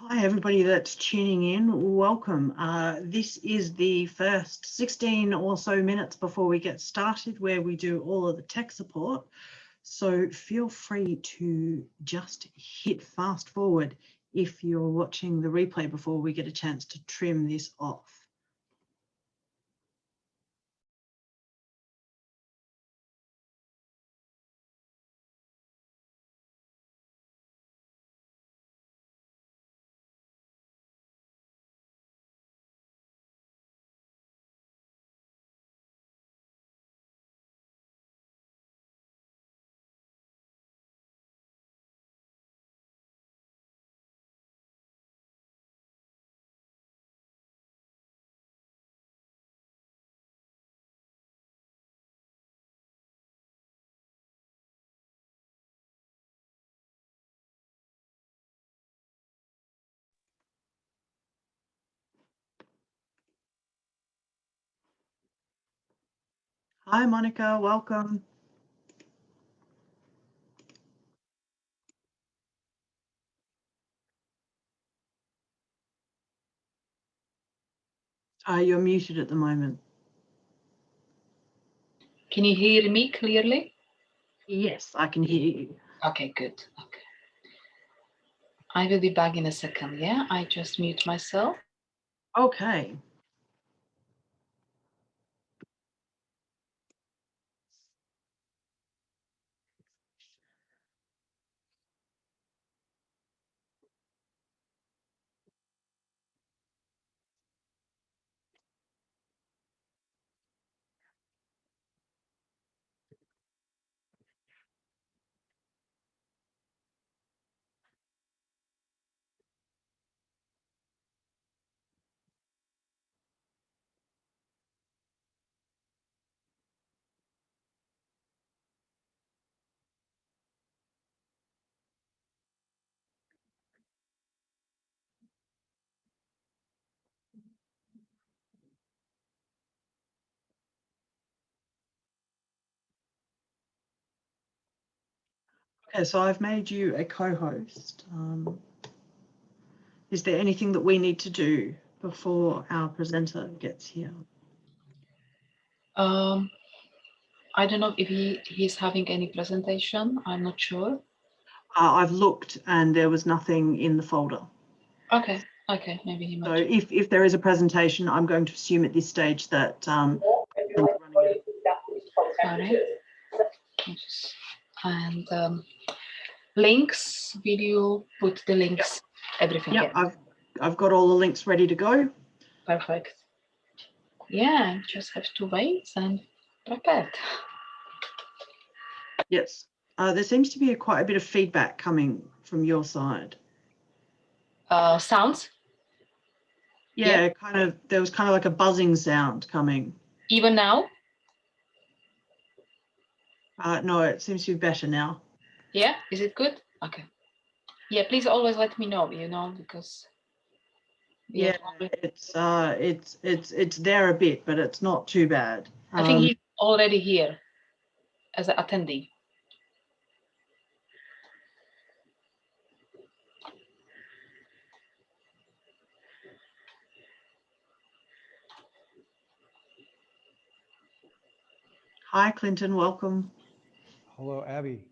Hi, everybody that's tuning in. Welcome. Uh, this is the first 16 or so minutes before we get started where we do all of the tech support. So feel free to just hit fast forward if you're watching the replay before we get a chance to trim this off. Hi, Monica. Welcome. Uh, you're muted at the moment. Can you hear me clearly? Yes, I can hear you. Okay, good. Okay. I will be back in a second. Yeah, I just mute myself. Okay. Okay, so I've made you a co-host. Um, is there anything that we need to do before our presenter gets here? Um, I don't know if he he's having any presentation. I'm not sure. Uh, I've looked and there was nothing in the folder. Okay, okay, maybe he So might. if, if there is a presentation, I'm going to assume at this stage that um, he's running it. Sorry. I'll just- And um, links. Will you put the links? Everything. yeah, I've I've got all the links ready to go. Perfect. Yeah, just have to wait and prepare. Yes. Uh, there seems to be a, quite a bit of feedback coming from your side. Uh, sounds Yeah, Yeah. kind of. There was kind of like a buzzing sound coming. even now. Uh, no, it seems to be better now. Yeah, is it good? Okay. Yeah, please always let me know, you know, because have Yeah, it's uh, it's it's it's there a bit, but it's not too bad. I think Um, he's already here as an attendee. Hi, Clinton. Welcome. Hello, Abby.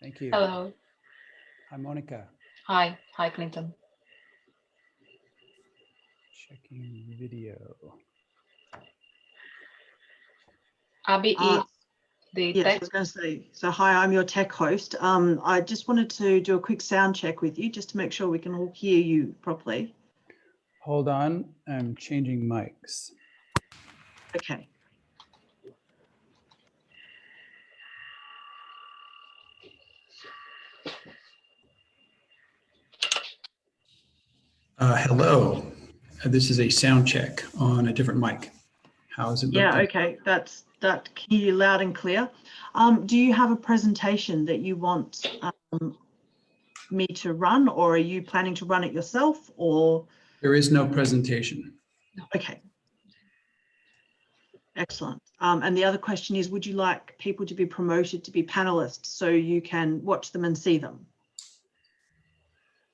Thank you. Hello. Hi, Monica. Hi. Hi, Clinton. Checking video. Abby Uh, is the Yes, I was going to say. So, hi, I'm your tech host. Um, I just wanted to do a quick sound check with you, just to make sure we can all hear you properly. Hold on, I'm changing mics. Okay. Uh, hello, Uh, this is a sound check on a different mic. How is it? Yeah. Okay. That's that. You loud and clear. Um, do you have a presentation that you want um, me to run, or are you planning to run it yourself? Or There is no presentation. okay. Excellent. Um, and the other question is, would you like people to be promoted to be panelists so you can watch them and see them?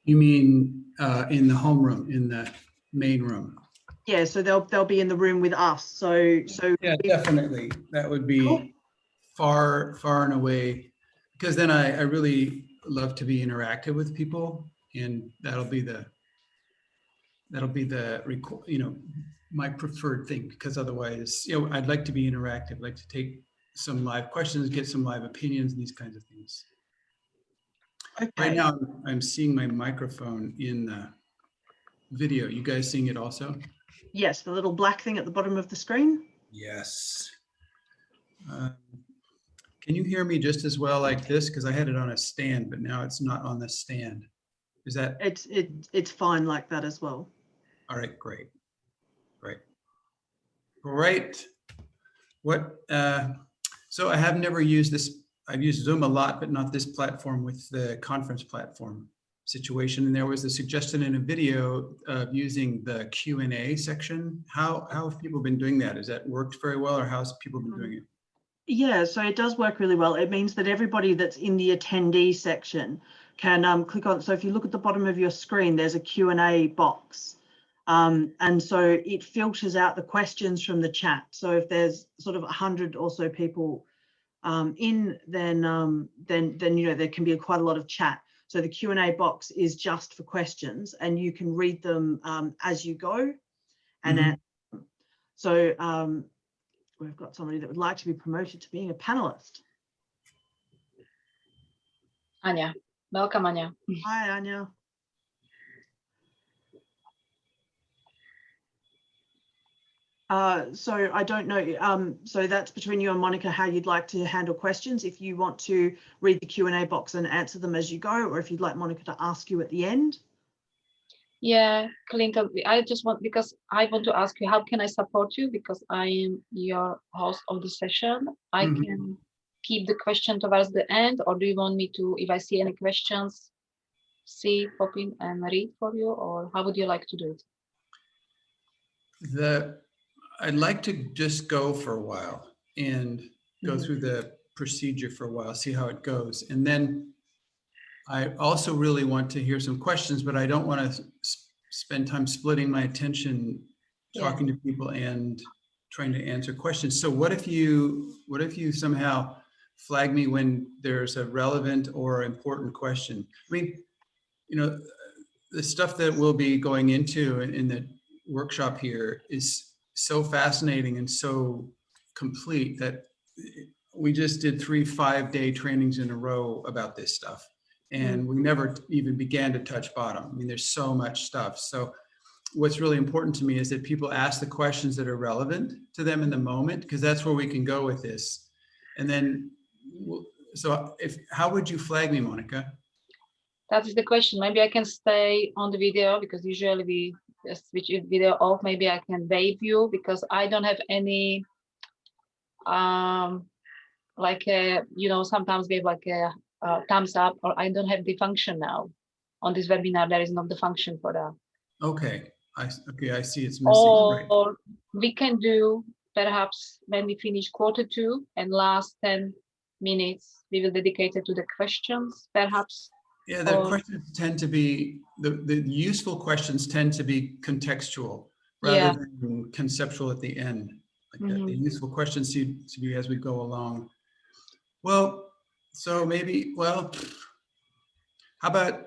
You mean uh, in the homeroom, in the main room? Yeah, so they'll, they'll be in the room with us. So, so. Yeah, definitely. That would Cool. be far, far and away. Because then I, I really love to be interactive with people and that'll be the, that'll be the, reco- you know, my preferred thing because otherwise, you know, I'd like to be interactive, like to take some live questions, get some live opinions and these kinds of things. Right now, I'm- I'm seeing my microphone in the video. You guys seeing it also? Yes, the little black thing at the bottom of the screen. Yes. Um, Can you hear me just as well like this? Because I had it on a stand, but now it's not on the stand. Is that, It's, it, it's fine like that as well. all right, great. Great. Great. What, uh, so I have never used this, I've used Zoom a lot, but not this platform with the conference platform situation. And there was a suggestion in a video of using the Q and A section. How, how have people been doing that? Has that worked very well or how's people been doing it? Yeah, so it does work really well. It means that everybody that's in the attendee section can um, click on, so if you look at the bottom of your screen, there's a Q and A box. Um, and so it filters out the questions from the chat. So if there's sort of a hundred or so people um, in, then, um, then, then, you know, there can be quite a lot of chat. So the Q and A box is just for questions and you can read them um, as you go. And Mhm. answer so um, we've got somebody that would like to be promoted to being a panelist. Anya, welcome, Anya. Hi, Anya. Uh, so I don't know, um, so that's between you and Monica, how you'd like to handle questions. If you want to read the Q and A box and answer them as you go, or if you'd like Monica to ask you at the end. Yeah, Clinton, I just want, because I want to ask you, how can I support you? Because I am your host of the session. I Mhm. can keep the question towards the end, or do you want me to, if I see any questions, see, pop in and read for you, or how would you like to do it? The, I'd like to just go for a while and go Mhm. through the procedure for a while, see how it goes. And then I also really want to hear some questions, but I don't want to spend time splitting my attention Yeah. talking to people and trying to answer questions. So what if you, what if you somehow flag me when there's a relevant or important question? I mean, you know, the stuff that we'll be going into in, in the workshop here is so fascinating and so complete that we just did three five-day trainings in a row about this stuff. And we never even began to touch bottom. I mean, there's so much stuff. So what's really important to me is that people ask the questions that are relevant to them in the moment, because that's where we can go with this. And then, so if, how would you flag me, Monica? That is the question. Maybe I can stay on the video because usually we switch it video off. Maybe I can wave you because I don't have any, um, like a, you know, sometimes we have like a, uh thumbs up or I don't have the function now. On this webinar, there is not the function for that. Okay, I, okay, I see it's missing, right? Or we can do perhaps when we finish quarter two and last ten minutes, we will dedicate it to the questions, perhaps. Yeah, the or- questions tend to be, the, the useful questions tend to be contextual Yeah. rather than conceptual at the end. Like that. The mm-hmm. useful questions to, to be as we go along. Well, so maybe, well, how about,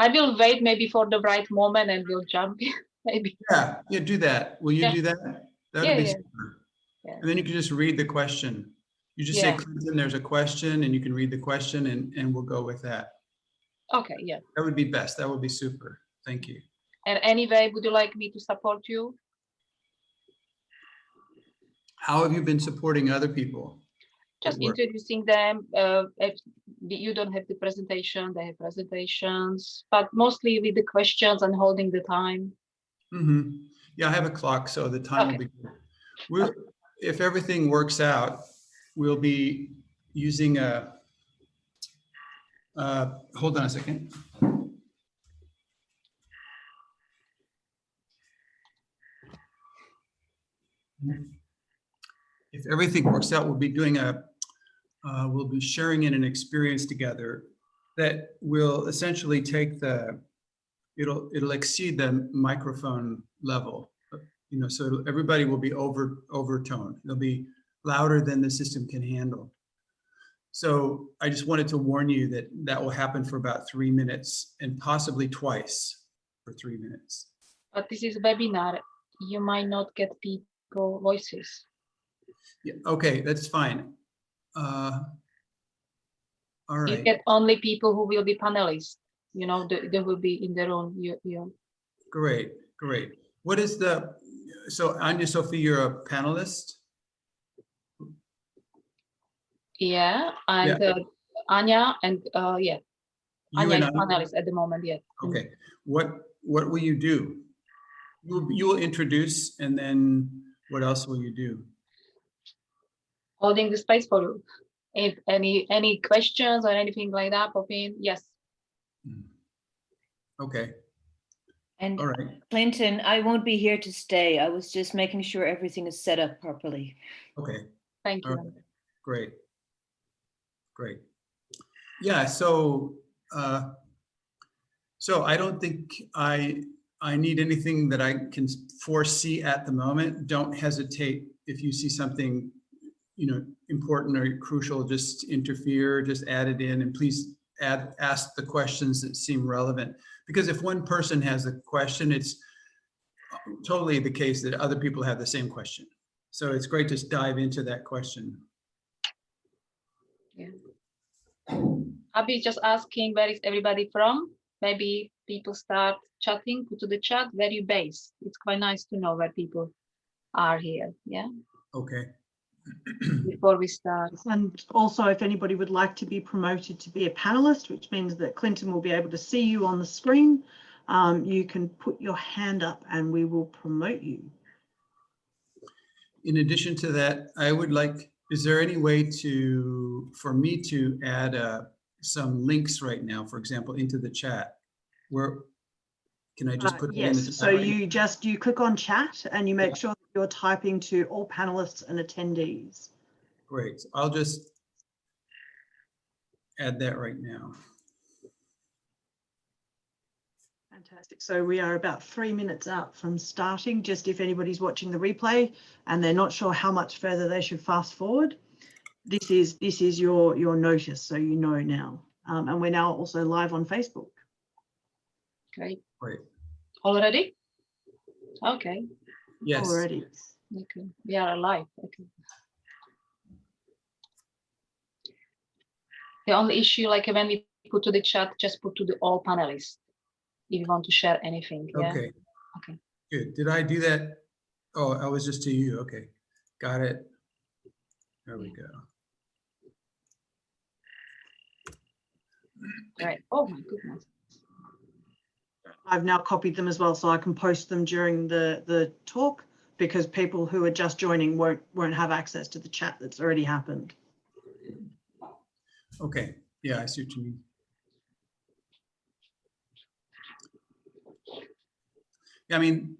I will wait maybe for the right moment and we'll jump maybe. yeah, yeah, do that. Will you Yeah. do that? Yeah, That'd be yeah. super. Yeah. And then you can just read the question. You just say, Clinton, there's a question and you can read the question and, and we'll go with that. Okay, yeah. That would be best. That would be super. Thank you. And anyway, would you like me to support you? How have you been supporting other people? Just work? introducing them. Uh, if you don't have the presentation, they have presentations, but mostly with the questions and holding the time. hmm Yeah, I have a clock, so the time will Okay. be good. We'll, if everything works out, we'll be using a, uh, hold on a second. If everything works out, we'll be doing a, uh, we'll be sharing in an experience together that will essentially take the it'll, it'll exceed the microphone level. You know, so everybody will be over, overtoned. They'll be louder than the system can handle. So I just wanted to warn you that that will happen for about three minutes and possibly twice for three minutes. But this is webinar. You might not get people voices. Yeah, okay, that's fine. Uh, All You get only people who will be panelists. You know, they, they will be in their own. You, you. great, great. What is the, so Anya Sophie, you're a panelist? Yeah, and uh, Anya and uh, yeah, You Anya and is I- panelist at the moment. Yeah. Okay, what, what will you do? You will- You will introduce and then what else will you do? Holding the space for you. If any any questions or anything like that pop in, yes. Okay, And all right, Clinton, I won't be here to stay. I was just making sure everything is set up properly. okay. Thank you. right. Great. Great. Yeah, so, uh, so I don't think I, I need anything that I can foresee at the moment. Don't hesitate if you see something, you know, important or crucial, just interfere, just add it in and please add, ask the questions that seem relevant. Because if one person has a question, it's totally the case that other people have the same question. So it's great to dive into that question. I'll be just asking where is everybody from? Maybe people start chatting, to the chat where you base. It's quite nice to know where people are here. Yeah, Okay. before we start. And also, if anybody would like to be promoted to be a panelist, which means that Clinton will be able to see you on the screen, um, you can put your hand up and we will promote you. In addition to that, I would like, is there any way to, for me to add uh, some links right now, for example, into the chat? Where, can I just Uh, put? it in the Yes, so right you just, you click on chat and you make sure that you're typing to all panelists and attendees. Great, I'll just add that right now. Fantastic. So we are about three minutes out from starting, just if anybody's watching the replay and they're not sure how much further they should fast forward. This is, this is your, your notice, so you know now. Um, and we're now also live on Facebook. Great. Great, Already? Okay, yes, Already. okay. We are alive. Okay. The only issue, like when we put to the chat, just put to the all panelists. If you want to share anything, yeah. okay. Okay. Good, did I do that? Oh, I was just to you, okay, got it. There we go. Right. Oh my goodness. I've now copied them as well, so I can post them during the, the talk because people who are just joining won't, won't have access to the chat that's already happened. Okay, yeah, I see what you mean. I mean,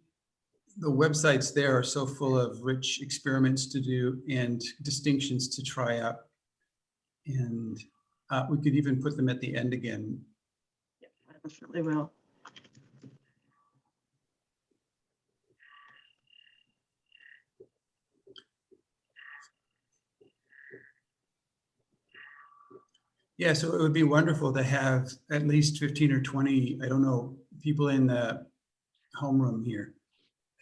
the websites there are so full of rich experiments to do and distinctions to try out. And uh, we could even put them at the end again. Yeah, I Definitely will. Yeah, so it would be wonderful to have at least 15 or 20, I don't know, people in the homeroom here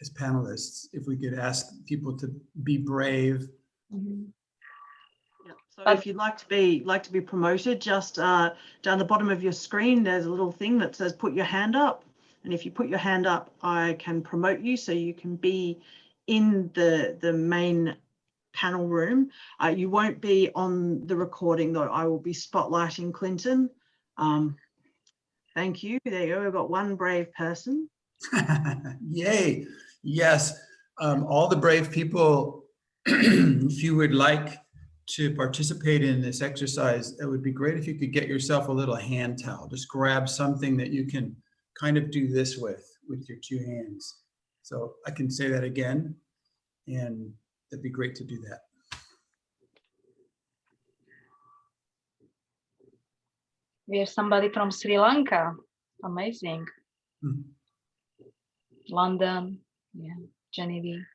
as panelists. If we could ask people to be brave. Mhm. Yeah, So if you'd like to be, like to be promoted, just uh, down the bottom of your screen, there's a little thing that says put your hand up. And if you put your hand up, I can promote you so you can be in the, the main panel room. Uh, you won't be on the recording though. I will be spotlighting Clinton. Um, thank you. There you go. We've got one brave person. Yay, yes. Um, all the brave people, if you would like to participate in this exercise, it would be great if you could get yourself a little hand towel. Just grab something that you can kind of do this with, with your two hands. So I can say that again, and it'd be great to do that. We have somebody from Sri Lanka. Amazing. Hmm. London, yeah, Genevieve.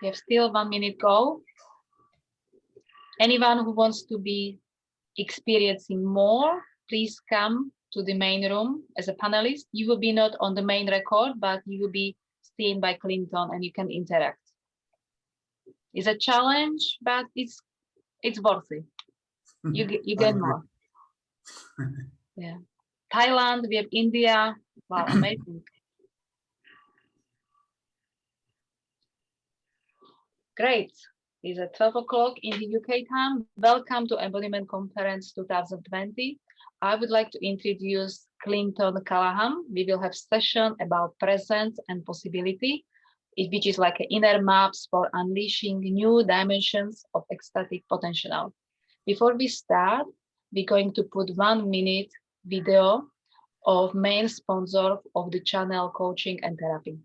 We have still one minute go. Anyone who wants to be experiencing more, please come to the main room as a panelist. You will be not on the main record, but you will be seen by Clinton and you can interact. It's a challenge, but it's it's worth it. You get you get more. Yeah. Thailand, we have India. Wow, amazing. Great. It's at 12 o'clock in the UK time. Welcome to Embodiment Conference 2020. I would like to introduce Clinton Callahan. We will have session about presence and possibility, it- which is like inner maps for unleashing new dimensions of ecstatic potential. Before we start, we're going to put one minute video of main sponsor of the channel coaching and therapy.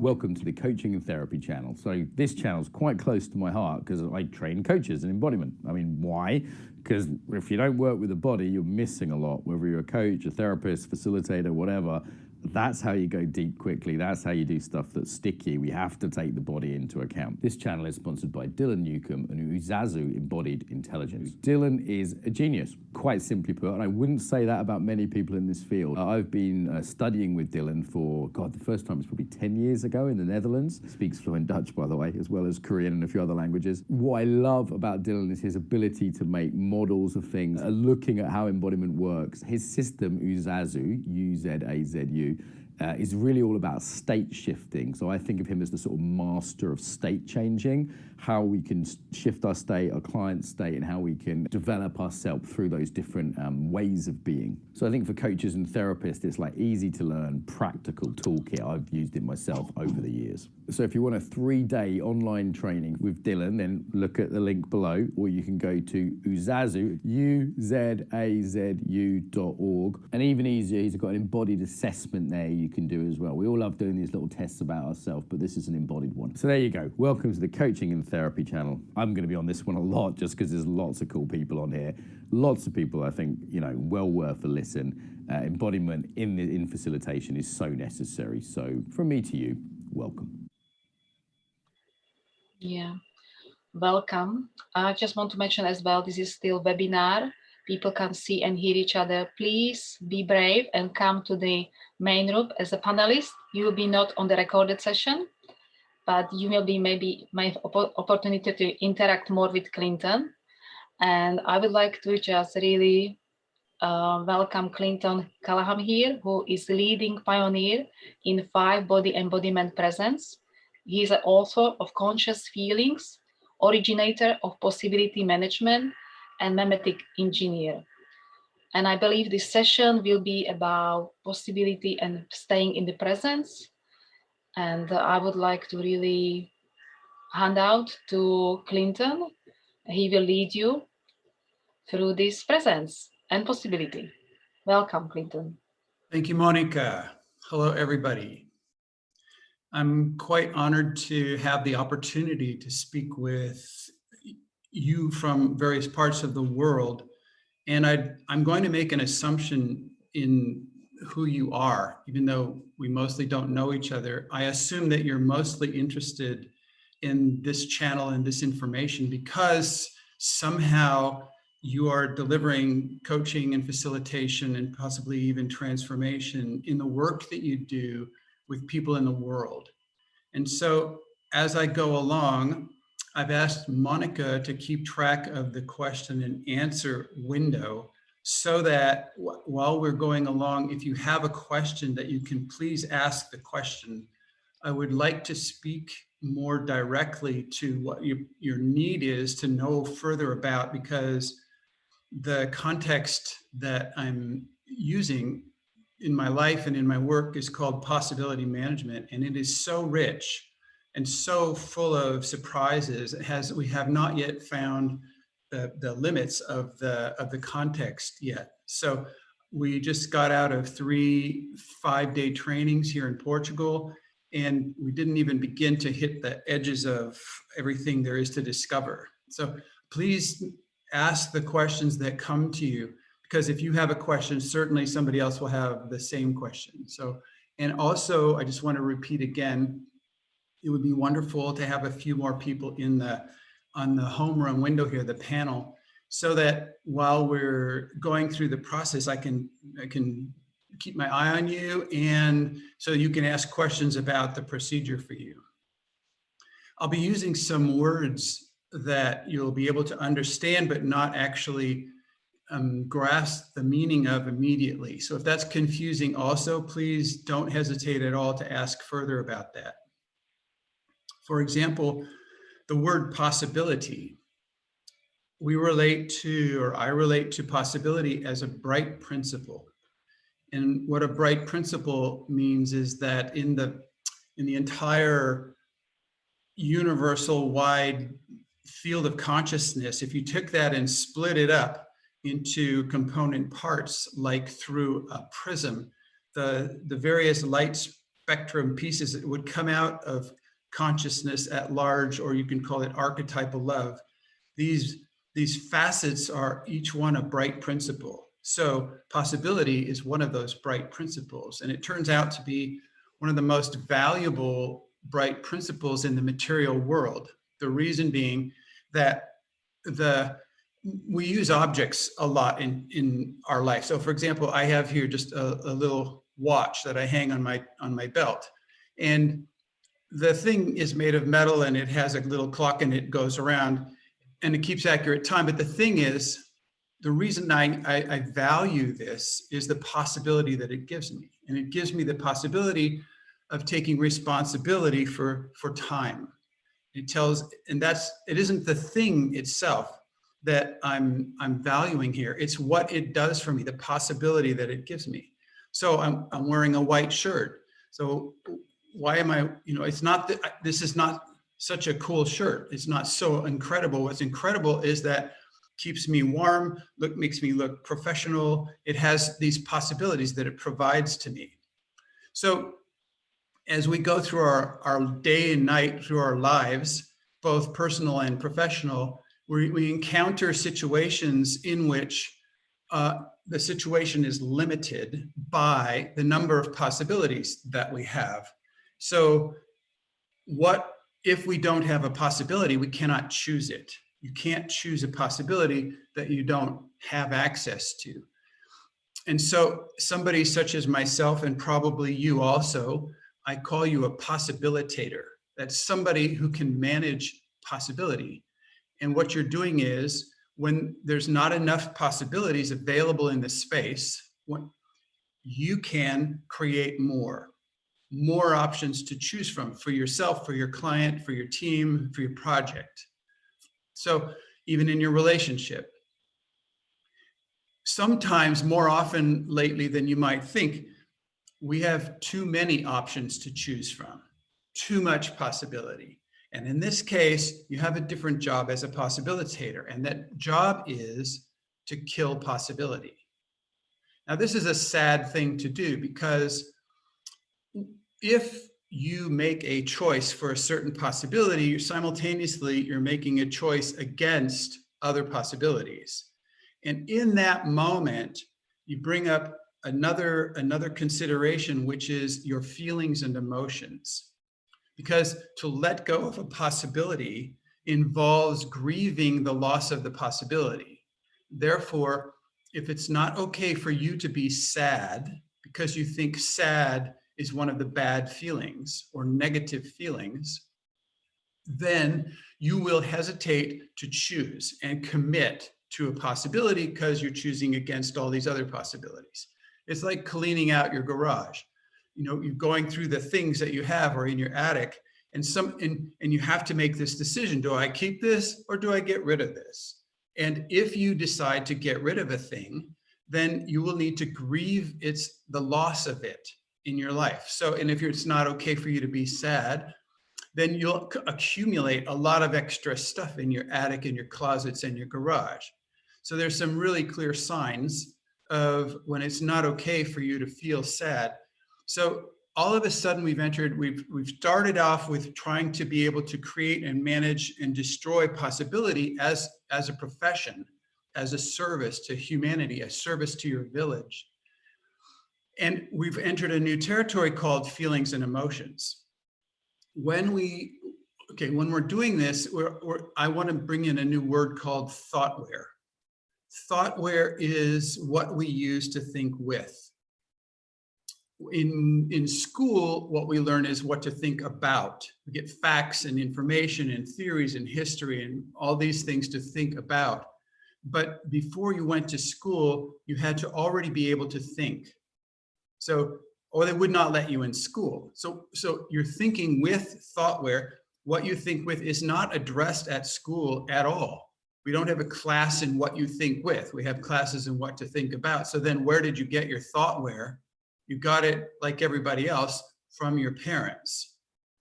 Welcome to the Coaching and Therapy channel. So this channel is quite close to my heart because I train coaches in embodiment. I mean, why? Because if you don't work with the body, you're missing a lot. Whether you're a coach, a therapist, facilitator, whatever, that's how you go deep quickly. That's how you do stuff that's sticky. We have to take the body into account. This channel is sponsored by Dylan Newcomb and Uzazu Embodied Intelligence. Dylan is a genius, quite simply put, and I wouldn't say that about many people in this field. Uh, I've been uh, studying with Dylan for, God, the first time was probably 10 years ago in the Netherlands. Speaks fluent Dutch, by the way, as well as Korean and a few other languages. What I love about Dylan is his ability to make models of things, uh, looking at how embodiment works. His system, Uzazu, Uzazu, Uh, is really all about state shifting. So I think of him as the sort of master of state changing, how we can shift our state, our client state, and how we can develop ourselves through those different um, ways of being. So I think for coaches and therapists, it's like easy to learn, practical toolkit. I've used it myself over the years. So if you want a three-day online training with Dylan, then look at the link below, or you can go to Uzazu, U-Z-A-Z-U dot org. And even easier, he's got an embodied assessment there you can do as well. We all love doing these little tests about ourselves, but this is an embodied one. So there you go. Welcome to the Coaching and Therapy channel. I'm going to be on this one a lot just because there's lots of cool people on here. Lots of people, I think, you know, well worth a listen. Uh, embodiment in, the, in facilitation is so necessary. So from me to you, welcome. Yeah, welcome. I just want to mention as well, this is still webinar. People can see and hear each other. Please be brave and come to the main room as a panelist. You will be not on the recorded session, but you will be maybe my oppo- opportunity to interact more with Clinton. And I would like to just really uh, welcome Clinton Callahan here, who is leading pioneer in five body embodiment presence. He is an author of Conscious Feelings, originator of Possibility Management, and Memetic Engineer. And I believe this session will be about possibility and staying in the presence. And I would like to really hand out to Clinton. He will lead you through this presence and possibility. Welcome, Clinton. Thank you, Monica. Hello, everybody. I'm quite honored to have the opportunity to speak with you from various parts of the world. And I, I'm going to make an assumption in who you are, even though we mostly don't know each other. I assume that you're mostly interested in this channel and this information because somehow you are delivering coaching and facilitation and possibly even transformation in the work that you do with people in the world. And so as I go along, I've asked Monica to keep track of the question and answer window so that wh- while we're going along, if you have a question that you can please ask the question. I would like to speak more directly to what your, your need is to know further about because the context that I'm using in my life and in my work is called possibility management and it is so rich and so full of surprises it has we have not yet found the, the limits of the of the context yet so we just got out of three five day trainings here in portugal And we didn't even begin to hit the edges of everything there is to discover. So please ask the questions that come to you because if you have a question, certainly somebody else will have the same question. So, and also I just want to repeat again, it would be wonderful to have a few more people in the, on the home run window here, the panel, so that while we're going through the process, I can, I can keep my eye on you and so you can ask questions about the procedure for you. I'll be using some words that you'll be able to understand, but not actually um, grasp the meaning of immediately. So if that's confusing also, please don't hesitate at all to ask further about that. For example, the word possibility. We relate to, or I relate to possibility as a bright principle. And what a bright principle means is that in the, in the entire universal wide field of consciousness, if you took that and split it up into component parts, like through a prism, the, the various light spectrum pieces that would come out of consciousness at large, or you can call it archetypal love. These, these facets are each one a bright principle. So possibility is one of those bright principles. And it turns out to be one of the most valuable bright principles in the material world. The reason being that the we use objects a lot in in our life. So for example, I have here just a, a little watch that I hang on my on my belt. And the thing is made of metal and it has a little clock and it goes around and it keeps accurate time. But the thing is, the reason I, I, I, value this is the possibility that it gives me. And it gives me the possibility of taking responsibility for, for time. It tells, and that's, it isn't the thing itself that I'm, I'm valuing here. It's what it does for me, the possibility that it gives me. So I'm, I'm wearing a white shirt. So why am I, you know, it's not that this is not such a cool shirt. It's not so incredible. What's incredible is that keeps me warm, look makes me look professional. It has these possibilities that it provides to me. So as we go through our, our day and night through our lives, both personal and professional, we, we encounter situations in which uh, the situation is limited by the number of possibilities that we have. So what if we don't have a possibility, we cannot choose it. You can't choose a possibility that you don't have access to. And so somebody such as myself and probably you also, I call you a possibilitator. That's somebody who can manage possibility. And what you're doing is when there's not enough possibilities available in the space, you can create more more options to choose from for yourself, for your client, for your team, for your project. So even in your relationship. Sometimes more often lately than you might think, we have too many options to choose from, too much possibility. And in this case, you have a different job as a possibilitator, and that job is to kill possibility. Now, this is a sad thing to do because if you make a choice for a certain possibility, you're simultaneously you're making a choice against other possibilities. And in that moment, you bring up another another consideration, which is your feelings and emotions. Because to let go of a possibility involves grieving the loss of the possibility. Therefore, if it's not okay for you to be sad because you think sad is one of the bad feelings or negative feelings, then you will hesitate to choose and commit to a possibility because you're choosing against all these other possibilities. It's like cleaning out your garage. You know, you're going through the things that you have or in your attic and some and, and you have to make this decision. Do I keep this or do I get rid of this? And if you decide to get rid of a thing, then you will need to grieve its the loss of it in your life. So, and if it's not okay for you to be sad, then you'll accumulate a lot of extra stuff in your attic, in your closets, and your garage. So there's some really clear signs of when it's not okay for you to feel sad. So all of a sudden we've entered, we've, we've started off with trying to be able to create and manage and destroy possibility as, as a profession, as a service to humanity, a service to your village. And we've entered a new territory called feelings and emotions. When we, okay, when we're doing this, we're, we're, I want to bring in a new word called thoughtware. Thoughtware is what we use to think with in in school what we learn is what to think about we get facts and information and theories and history and all these things to think about but before you went to school you had to already be able to think so or they would not let you in school so so you're thinking with thoughtware what you think with is not addressed at school at all we don't have a class in what you think with we have classes in what to think about so then where did you get your thoughtware you got it like everybody else from your parents.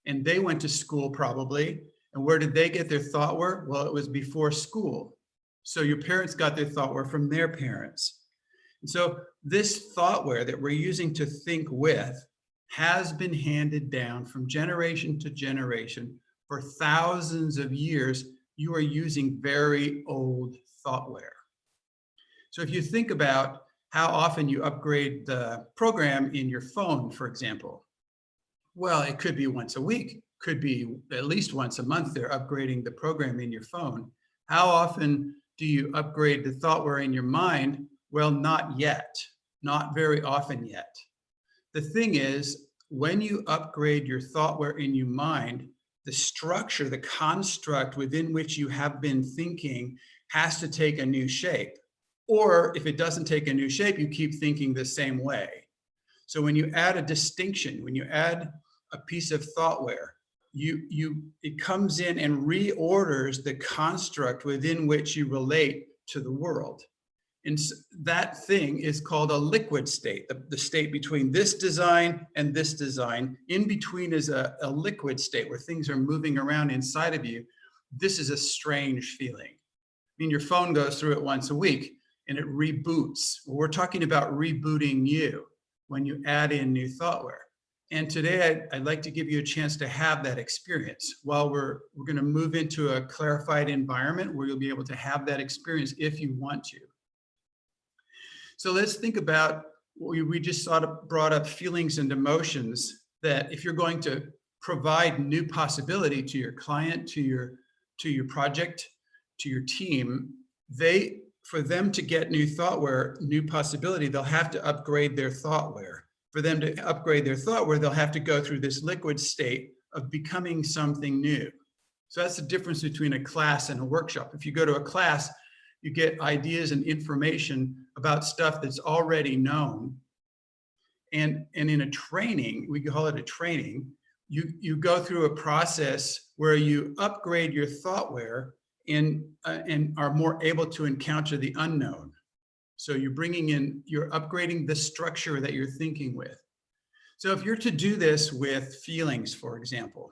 And they went to school probably. And where did they get their thoughtware? Well, it was before school. So your parents got their thoughtware from their parents. And so this thoughtware that we're using to think with has been handed down from generation to generation for thousands of years. You are using very old thoughtware. So if you think about how often you upgrade the program in your phone, for example. Well, it could be once a week, could be at least once a month they're upgrading the program in your phone. How often do you upgrade the thoughtware in your mind? Well, not yet, not very often yet. The thing is, when you upgrade your thoughtware in your mind, the structure, the construct within which you have been thinking has to take a new shape. Or if it doesn't take a new shape, you keep thinking the same way. So when you add a distinction, when you add a piece of thoughtware, you, you, it comes in and reorders the construct within which you relate to the world. And that thing is called a liquid state, the, the state between this design and this design. In between is a, a liquid state where things are moving around inside of you. This is a strange feeling. I mean, your phone goes through it once a week and it reboots. We're talking about rebooting you when you add in new thoughtware. And today I'd, I'd, like to give you a chance to have that experience while we're, we're gonna move into a clarified environment where you'll be able to have that experience if you want to. So let's think about, we, we just sort of brought up feelings and emotions that if you're going to provide new possibility to your client, to your, to your project, to your team, they for them to get new thoughtware, new possibility, they'll have to upgrade their thoughtware. For them to upgrade their thoughtware, they'll have to go through this liquid state of becoming something new. So that's the difference between a class and a workshop. If you go to a class, you get ideas and information about stuff that's already known. And, and in a training, we call it a training, you, you go through a process where you upgrade your thoughtware and, uh, and are more able to encounter the unknown. So you're bringing in, you're upgrading the structure that you're thinking with. So if you're to do this with feelings, for example,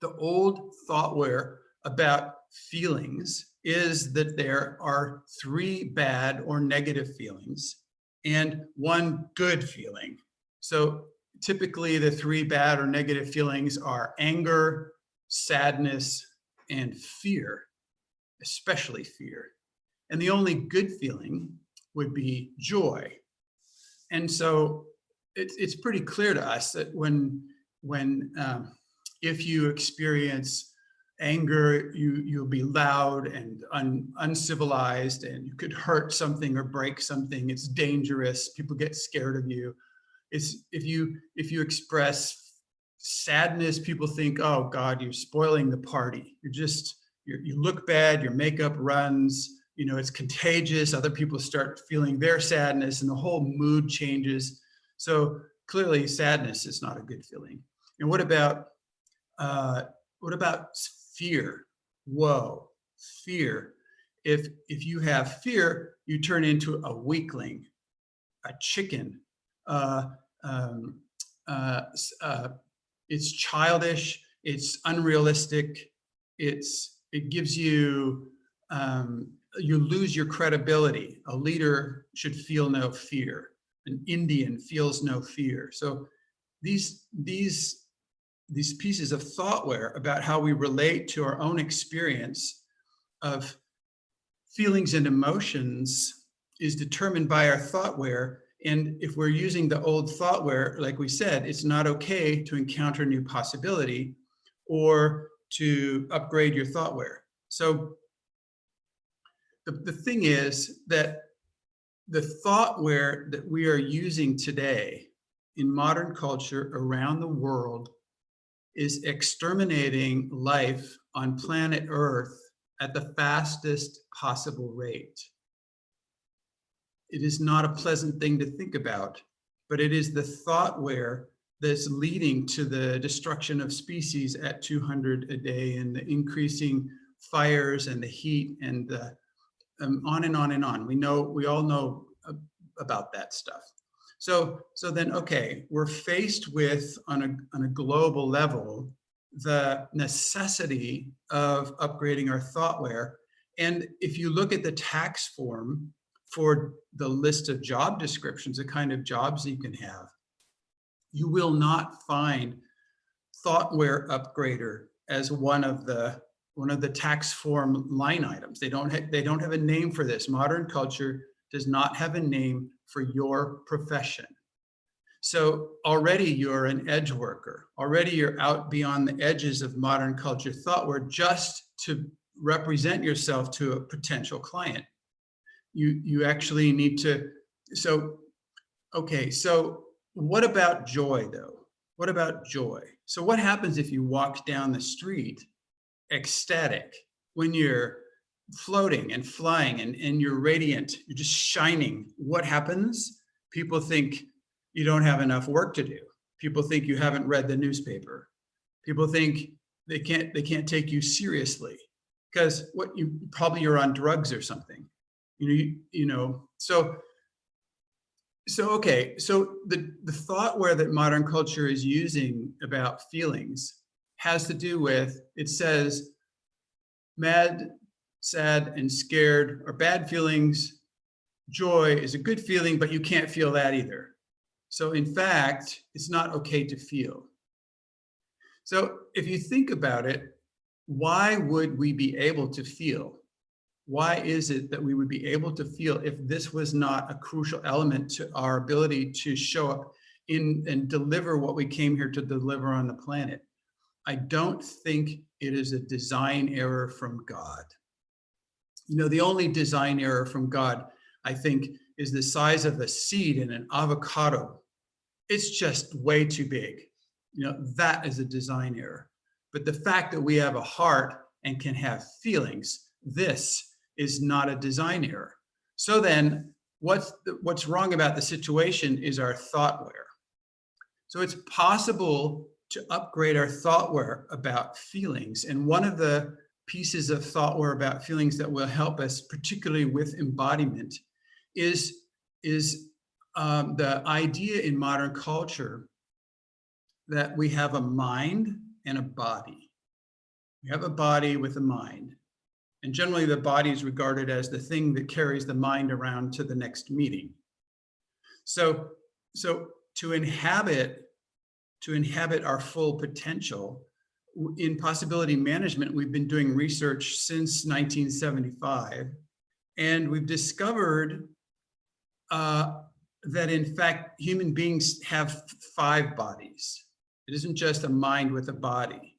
the old thoughtware about feelings is that there are three bad or negative feelings and one good feeling. So typically the three bad or negative feelings are anger, sadness, and fear especially fear. And the only good feeling would be joy. And so it's, it's pretty clear to us that when, when um, if you experience anger, you, you'll be loud and un, uncivilized and you could hurt something or break something. It's dangerous. People get scared of you. It's if you if you express sadness, people think, oh God, you're spoiling the party. You're just you you look bad, your makeup runs, you know, it's contagious. Other people start feeling their sadness and the whole mood changes. So clearly sadness is not a good feeling. And what about, uh, what about fear? Whoa, fear. If, if you have fear, you turn into a weakling, a chicken. Uh, um, uh, uh, it's childish, it's unrealistic, it's it gives you, um, you lose your credibility. A leader should feel no fear. An Indian feels no fear. So these, these, these pieces of thoughtware about how we relate to our own experience of feelings and emotions is determined by our thoughtware. And if we're using the old thoughtware, like we said, it's not okay to encounter new possibility or to upgrade your thoughtware. So the, the thing is that the thoughtware that we are using today in modern culture around the world is exterminating life on planet Earth at the fastest possible rate. It is not a pleasant thing to think about, but it is the thoughtware that's leading to the destruction of species at 200 a day and the increasing fires and the heat and the um, on and on and on. We know, we all know uh, about that stuff. So, so then, okay, we're faced with on a, on a global level, the necessity of upgrading our thoughtware. And if you look at the tax form for the list of job descriptions, the kind of jobs you can have, you will not find thoughtware upgrader as one of the one of the tax form line items. They don't have, they don't have a name for this. Modern culture does not have a name for your profession. So already you're an edge worker. Already you're out beyond the edges of modern culture thoughtware just to represent yourself to a potential client. You you actually need to so okay, so what about joy though? What about joy? So what happens if you walk down the street ecstatic when you're floating and flying and, and you're radiant, you're just shining. What happens? People think you don't have enough work to do. People think you haven't read the newspaper. People think they can't they can't take you seriously because what you probably you're on drugs or something. You know, you, you know, so so okay, so the the thoughtware that modern culture is using about feelings has to do with, it says, mad, sad, and scared are bad feelings. Joy is a good feeling, but you can't feel that either. So in fact, it's not okay to feel. So if you think about it, why would we be able to feel? Why is it that we would be able to feel if this was not a crucial element to our ability to show up in and deliver what we came here to deliver on the planet? I don't think it is a design error from God. You know, the only design error from God, I think, is the size of a seed in an avocado. It's just way too big. You know, that is a design error. But the fact that we have a heart and can have feelings, this is not a design error. So then, what's the, what's wrong about the situation is our thoughtware. So it's possible to upgrade our thoughtware about feelings. And one of the pieces of thoughtware about feelings that will help us, particularly with embodiment, is, is um, the idea in modern culture that we have a mind and a body. We have a body with a mind. And generally, the body is regarded as the thing that carries the mind around to the next meeting. So, so to inhabit to inhabit our full potential. In possibility management, we've been doing research since 1975, and we've discovered uh, that in fact, human beings have five bodies. It isn't just a mind with a body,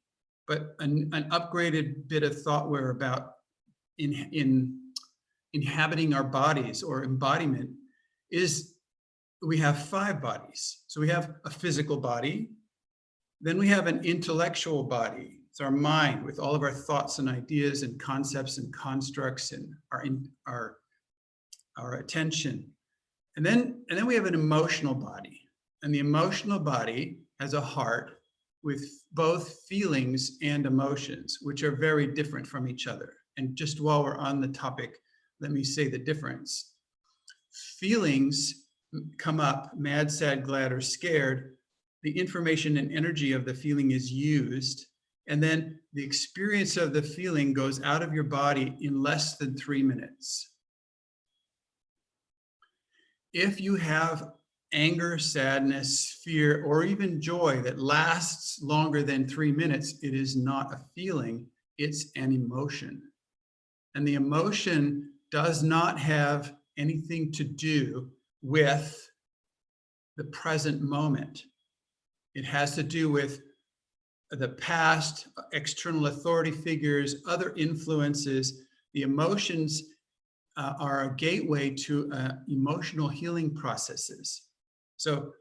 but an, an upgraded bit of thoughtware about in, in inhabiting our bodies or embodiment is we have five bodies. So we have a physical body, then we have an intellectual body. It's our mind with all of our thoughts and ideas and concepts and constructs and our, in, our, our attention. And then, and then we have an emotional body. And the emotional body has a heart with both feelings and emotions, which are very different from each other. And just while we're on the topic, let me say the difference. Feelings come up, mad, sad, glad, or scared, the information and energy of the feeling is used, and then the experience of the feeling goes out of your body in less than three minutes. If you have anger, sadness, fear, or even joy that lasts longer than three minutes, it is not a feeling, it's an emotion. And the emotion does not have anything to do with the present moment. It has to do with the past, external authority figures, other influences. The emotions uh, are a gateway to uh, emotional healing processes. So,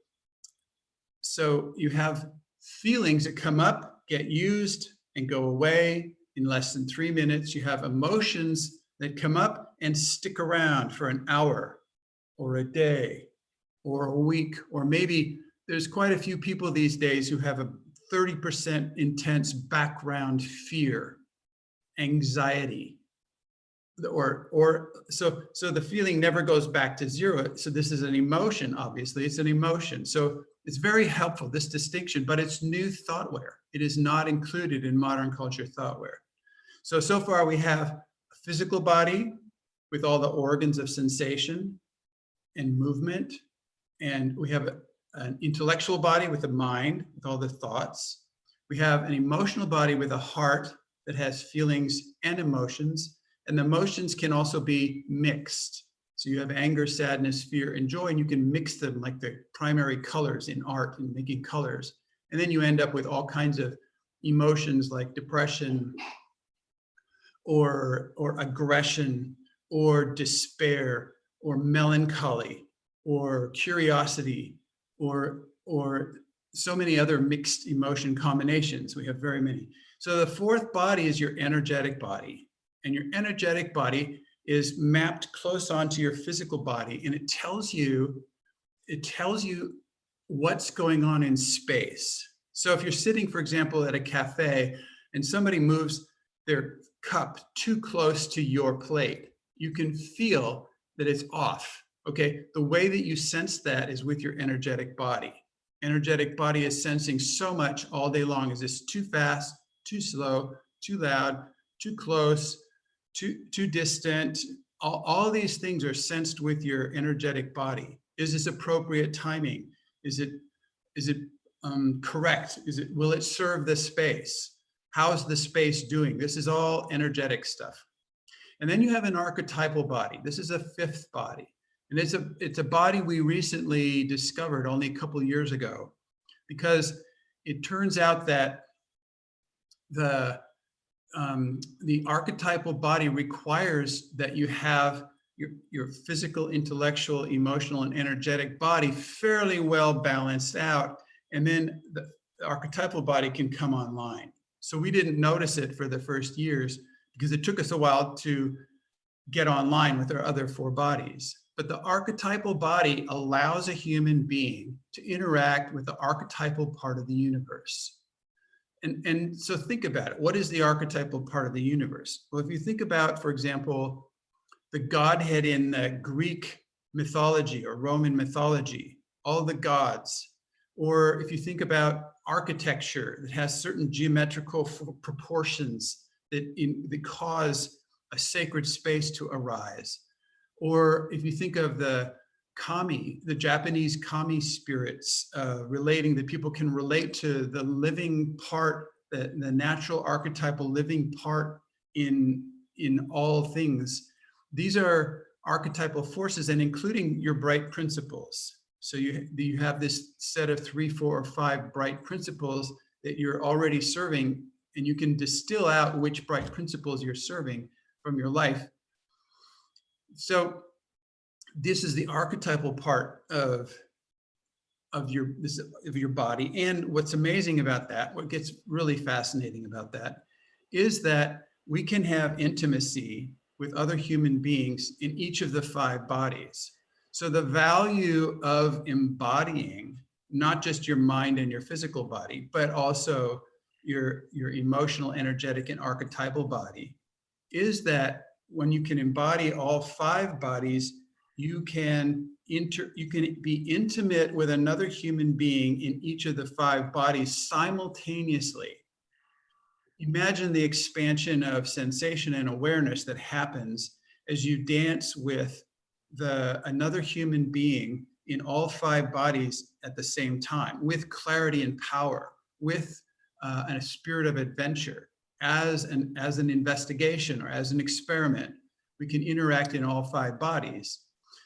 so you have feelings that come up, get used, and go away in less than three minutes. You have emotions that come up and stick around for an hour or a day or a week, or maybe there's quite a few people these days who have a 30% intense background fear, anxiety, or or so so the feeling never goes back to zero. So this is an emotion obviously. It's an emotion. So it's very helpful this distinction but it's new thoughtware. It is not included in modern culture thoughtware. So so far we have a physical body with all the organs of sensation and movement and we have an intellectual body with a mind with all the thoughts we have an emotional body with a heart that has feelings and emotions and the emotions can also be mixed. So you have anger, sadness, fear, and joy, and you can mix them like the primary colors in art and making colors. And then you end up with all kinds of emotions like depression or, or aggression or despair or melancholy or curiosity or, or so many other mixed emotion combinations. We have very many. So the fourth body is your energetic body and your energetic body is mapped close onto your physical body and it tells you it tells you what's going on in space so if you're sitting for example at a cafe and somebody moves their cup too close to your plate you can feel that it's off okay the way that you sense that is with your energetic body. Energetic body is sensing so much all day long. Is this too fast too slow too loud too close too too distant? All, all these things are sensed with your energetic body. Is this appropriate timing? Is it is it um, correct? Is it will it serve the space? How's the space doing? This is all energetic stuff. And then you have an archetypal body. This is a fifth body and it's a it's a body we recently discovered only a couple years ago because it turns out that the um, the archetypal body requires that you have your, your physical, intellectual, emotional, and energetic body fairly well balanced out. And then the, the archetypal body can come online. So we didn't notice it for the first years because it took us a while to get online with our other four bodies. But the archetypal body allows a human being to interact with the archetypal part of the universe. And, and so think about it. What is the archetypal part of the universe? Well, if you think about, for example, the Godhead in the Greek mythology or Roman mythology, all the gods, or if you think about architecture that has certain geometrical proportions that, in, that cause a sacred space to arise, or if you think of the kami, the Japanese kami spirits, uh, relating that people can relate to the living part, the, the natural archetypal living part in, in all things. These are archetypal forces and including your bright principles. So you, you have this set of three, four, or five bright principles that you're already serving, and you can distill out which bright principles you're serving from your life. So this is the archetypal part of of your this of your body. And what's amazing about that what gets really fascinating about that is that we can have intimacy with other human beings in each of the five bodies. So the value of embodying not just your mind and your physical body but also your your emotional energetic and archetypal body is that when you can embody all five bodies you can inter, you can be intimate with another human being in each of the five bodies simultaneously. Imagine the expansion of sensation and awareness that happens as you dance with the another human being in all five bodies at the same time with clarity and power, with uh, a spirit of adventure as an, as an investigation or as an experiment. We can interact in all five bodies.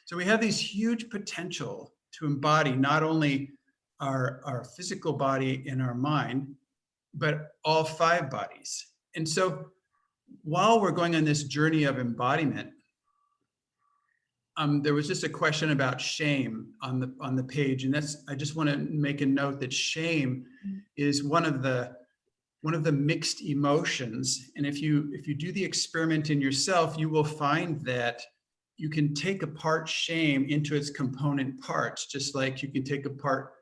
So we have these huge potential to embody not only our, our physical body and our mind, but all five bodies. And so while we're going on this journey of embodiment, um, there was just a question about shame on the on the page, and that's I just want to make a note that shame is one of the one of the mixed emotions. And if you if you do the experiment in yourself, you will find that you can take apart shame into its component parts, just like you can take apart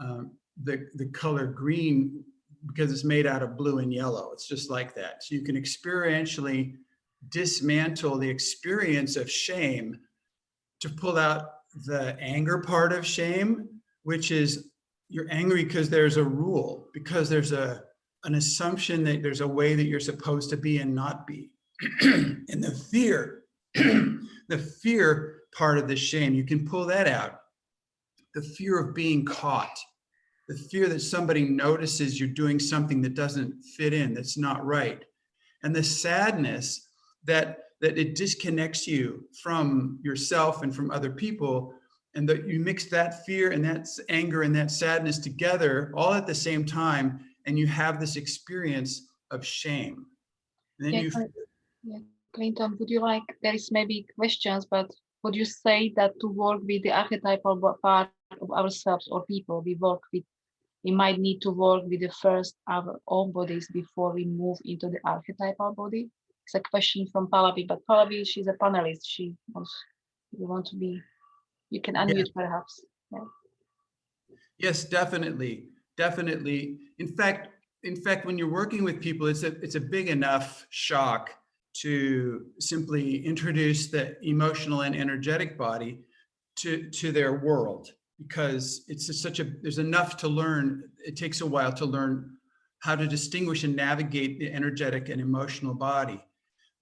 um, the the color green because it's made out of blue and yellow. It's just like that. So you can experientially dismantle the experience of shame to pull out the anger part of shame, which is you're angry because there's a rule, because there's a an assumption that there's a way that you're supposed to be and not be. and the fear, the fear part of the shame, you can pull that out. The fear of being caught, the fear that somebody notices you're doing something that doesn't fit in, that's not right. And the sadness that that it disconnects you from yourself and from other people and that you mix that fear and that anger and that sadness together all at the same time and you have this experience of shame and then Yeah, you yeah, Clinton, would you like, there is maybe questions, but would you say that to work with the archetypal part of ourselves or people we work with, we might need to work with the first our own bodies before we move into the archetypal body? It's a question from Pallavi, but Pallavi, she's a panelist. She wants, you want to be, you can unmute perhaps. Yes, definitely, definitely. In fact, in fact, when you're working with people, it's a it's a big enough shock to simply introduce the emotional and energetic body to to their world because it's such a there's enough to learn. It takes a while to learn how to distinguish and navigate the energetic and emotional body.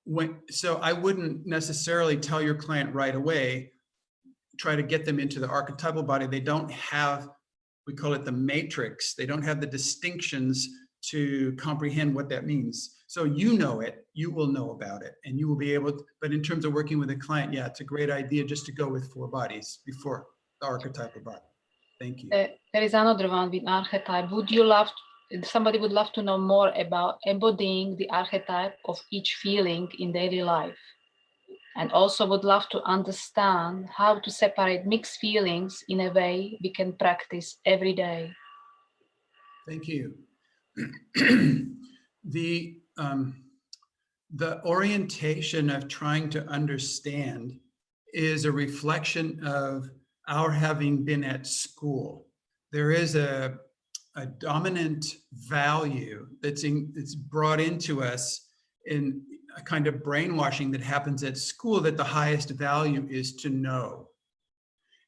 When so I wouldn't necessarily tell your client right away, try to get them into the archetypal body. They don't have we call it the matrix. They don't have the distinctions to comprehend what that means. So you know it, you will know about it, and you will be able. To, but in terms of working with a client, yeah, it's a great idea just to go with four bodies before the archetypal body. Thank you. Uh, there is another one with archetype. Would you love, somebody would love to know more about embodying the archetype of each feeling in daily life? And also would love to understand how to separate mixed feelings in a way we can practice every day. Thank you. the um, the orientation of trying to understand is a reflection of our having been at school. There is a a dominant value that's in, that's brought into us in a kind of brainwashing that happens at school that the highest value is to know.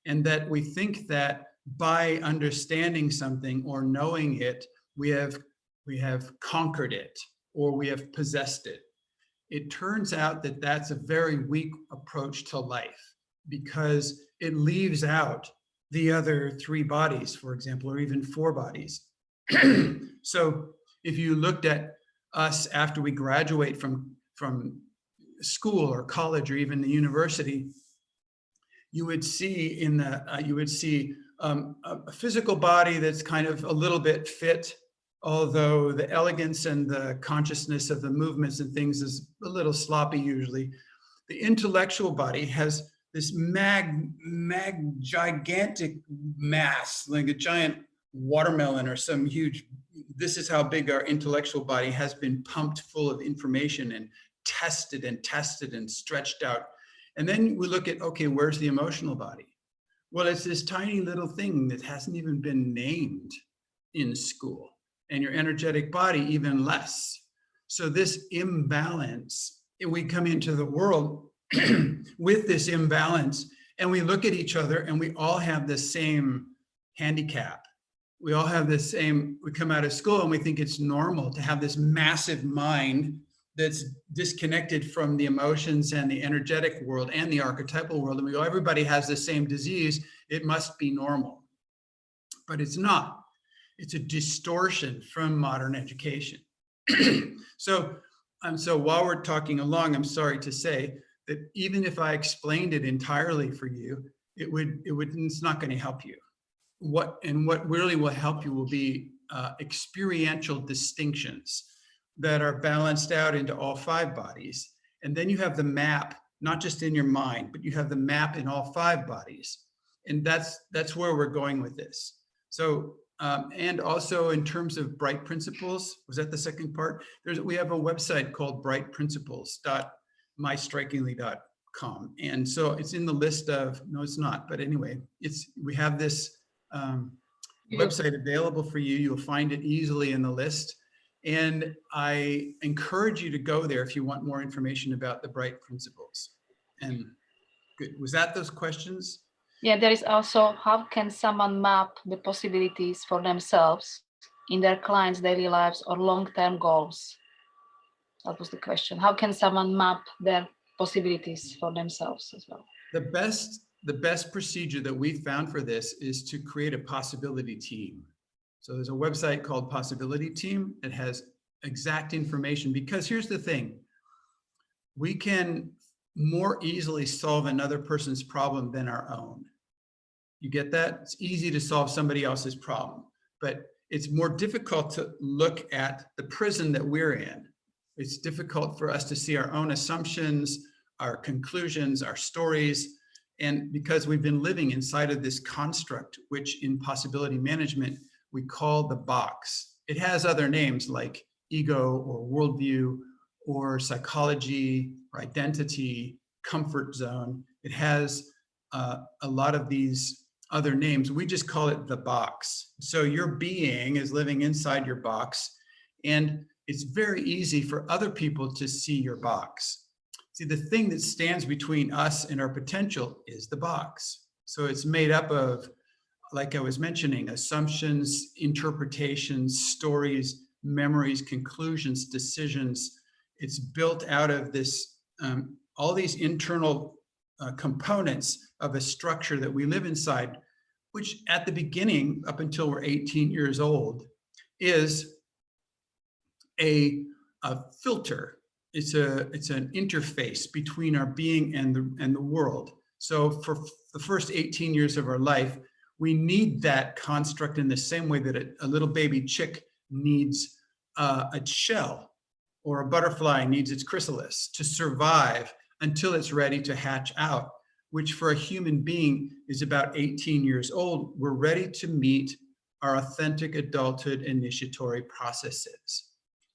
And that we think that by understanding something or knowing it we have we have conquered it or we have possessed it. It turns out that that's a very weak approach to life because it leaves out the other three bodies for example or even four bodies. So if you looked at us after we graduate from from school or college or even the university you would see in the uh, you would see um, a, a physical body that's kind of a little bit fit although the elegance and the consciousness of the movements and things is a little sloppy usually. The intellectual body has this mag mag gigantic mass like a giant watermelon or some huge this is how big our intellectual body has been pumped full of information and tested and tested and stretched out. And then we look at okay where's the emotional body? Well it's this tiny little thing that hasn't even been named in school. And your energetic body even less. So this imbalance we come into the world with this imbalance and we look at each other and we all have the same handicap. We all have the same we come out of school and we think it's normal to have this massive mind that's disconnected from the emotions and the energetic world and the archetypal world and we go everybody has the same disease It must be normal. But it's not. It's a distortion from modern education. so, um, so while we're talking along, I'm sorry to say that even if I explained it entirely for you, it would, it would, it's not going to help you. What, and what really will help you will be uh, experiential distinctions that are balanced out into all five bodies. And then you have the map, not just in your mind, but you have the map in all five bodies. And that's, that's where we're going with this. So, um, and also in terms of bright principles, was that the second part? There's, we have a website called brightprinciples.mystrikingly.com. And so it's in the list of, no, it's not, but anyway, it's, we have this um, website available for you. You'll find it easily in the list. And I encourage you to go there if you want more information about the bright principles. And good, was that those questions? Yeah, there is also how can someone map the possibilities for themselves in their clients' daily lives or long-term goals? That was the question. How can someone map their possibilities for themselves as well? The best, the best procedure that we've found for this is to create a possibility team. So there's a website called Possibility Team. It has exact information because here's the thing. We can more easily solve another person's problem than our own. You get that? It's easy to solve somebody else's problem, but it's more difficult to look at the prison that we're in. It's difficult for us to see our own assumptions, our conclusions, our stories. And because we've been living inside of this construct, which in possibility management, we call the box. It has other names like ego or worldview or psychology or identity, comfort zone. It has uh, a lot of these other names. We just call it the box. So your being is living inside your box and it's very easy for other people to see your box. See, the thing that stands between us and our potential is the box. So it's made up of, like I was mentioning, assumptions, interpretations, stories, memories, conclusions, decisions. It's built out of this, um, all these internal uh, components of a structure that we live inside, which at the beginning, up until we're 18 years old, is a, a filter. It's a it's an interface between our being and the and the world. So for the first 18 years of our life, we need that construct in the same way that a, a little baby chick needs uh, a shell or a butterfly needs its chrysalis to survive until it's ready to hatch out, which for a human being is about 18 years old. We're ready to meet our authentic adulthood initiatory processes.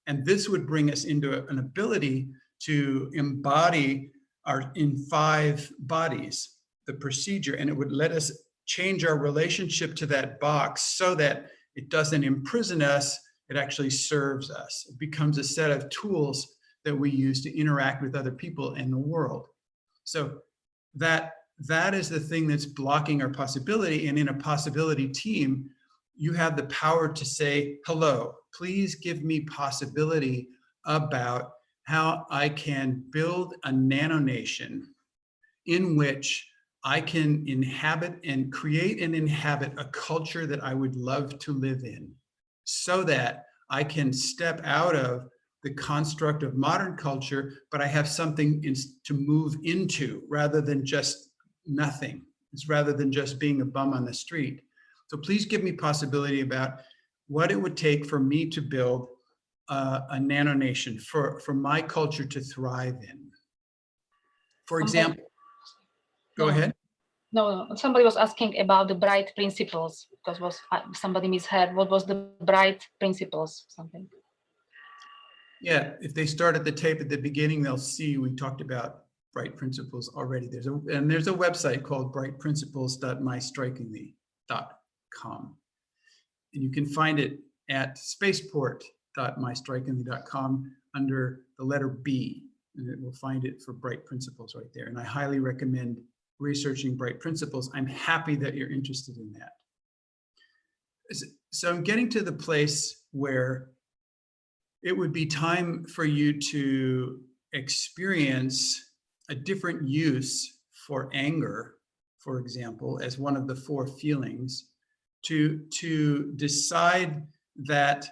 And this would bring us into an ability to embody our in five bodies, the procedure, and it would let us change our relationship to that box so that it doesn't imprison us, it actually serves us. It becomes a set of tools that we use to interact with other people in the world. So that that is the thing that's blocking our possibility. And in a possibility team, you have the power to say, hello, please give me possibility about how I can build a nanonation in which I can inhabit and create and inhabit a culture that I would love to live in so that I can step out of the construct of modern culture, but I have something in, to move into rather than just nothing. It's rather than just being a bum on the street. So please give me possibility about what it would take for me to build uh, a nanonation for, for my culture to thrive in. For Okay. example, go ahead. No, somebody was asking about the bright principles because was uh, somebody misheard. What was the bright principles? Something. Yeah, if they start at the tape at the beginning, they'll see we talked about bright principles already. There's a, and there's a website called brightprinciples.mystrikingly.com. And you can find it at spaceport.mystrikingly.com under the letter B, and it will find it for bright principles right there. And I highly recommend researching bright principles. I'm happy that you're interested in that. So I'm getting to the place where it would be time for you to experience a different use for anger, for example, as one of the four feelings, to, to decide that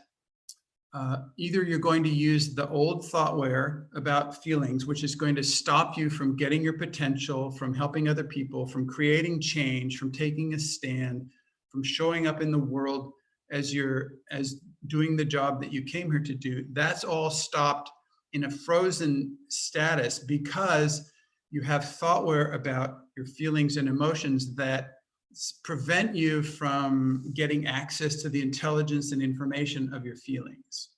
uh, either you're going to use the old thoughtware about feelings, which is going to stop you from getting your potential, from helping other people, from creating change, from taking a stand, from showing up in the world as you're as doing the job that you came here to do. That's all stopped in a frozen status because you have thoughtware about your feelings and emotions that prevent you from getting access to the intelligence and information of your feelings.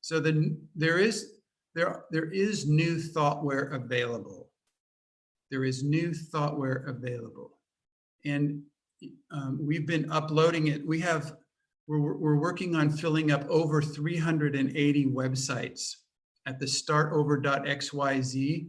So then there is there there is new thoughtware available. There is new thoughtware available, and um, we've been uploading it. We have we're we're we're working on filling up over 380 websites at the startover.xyz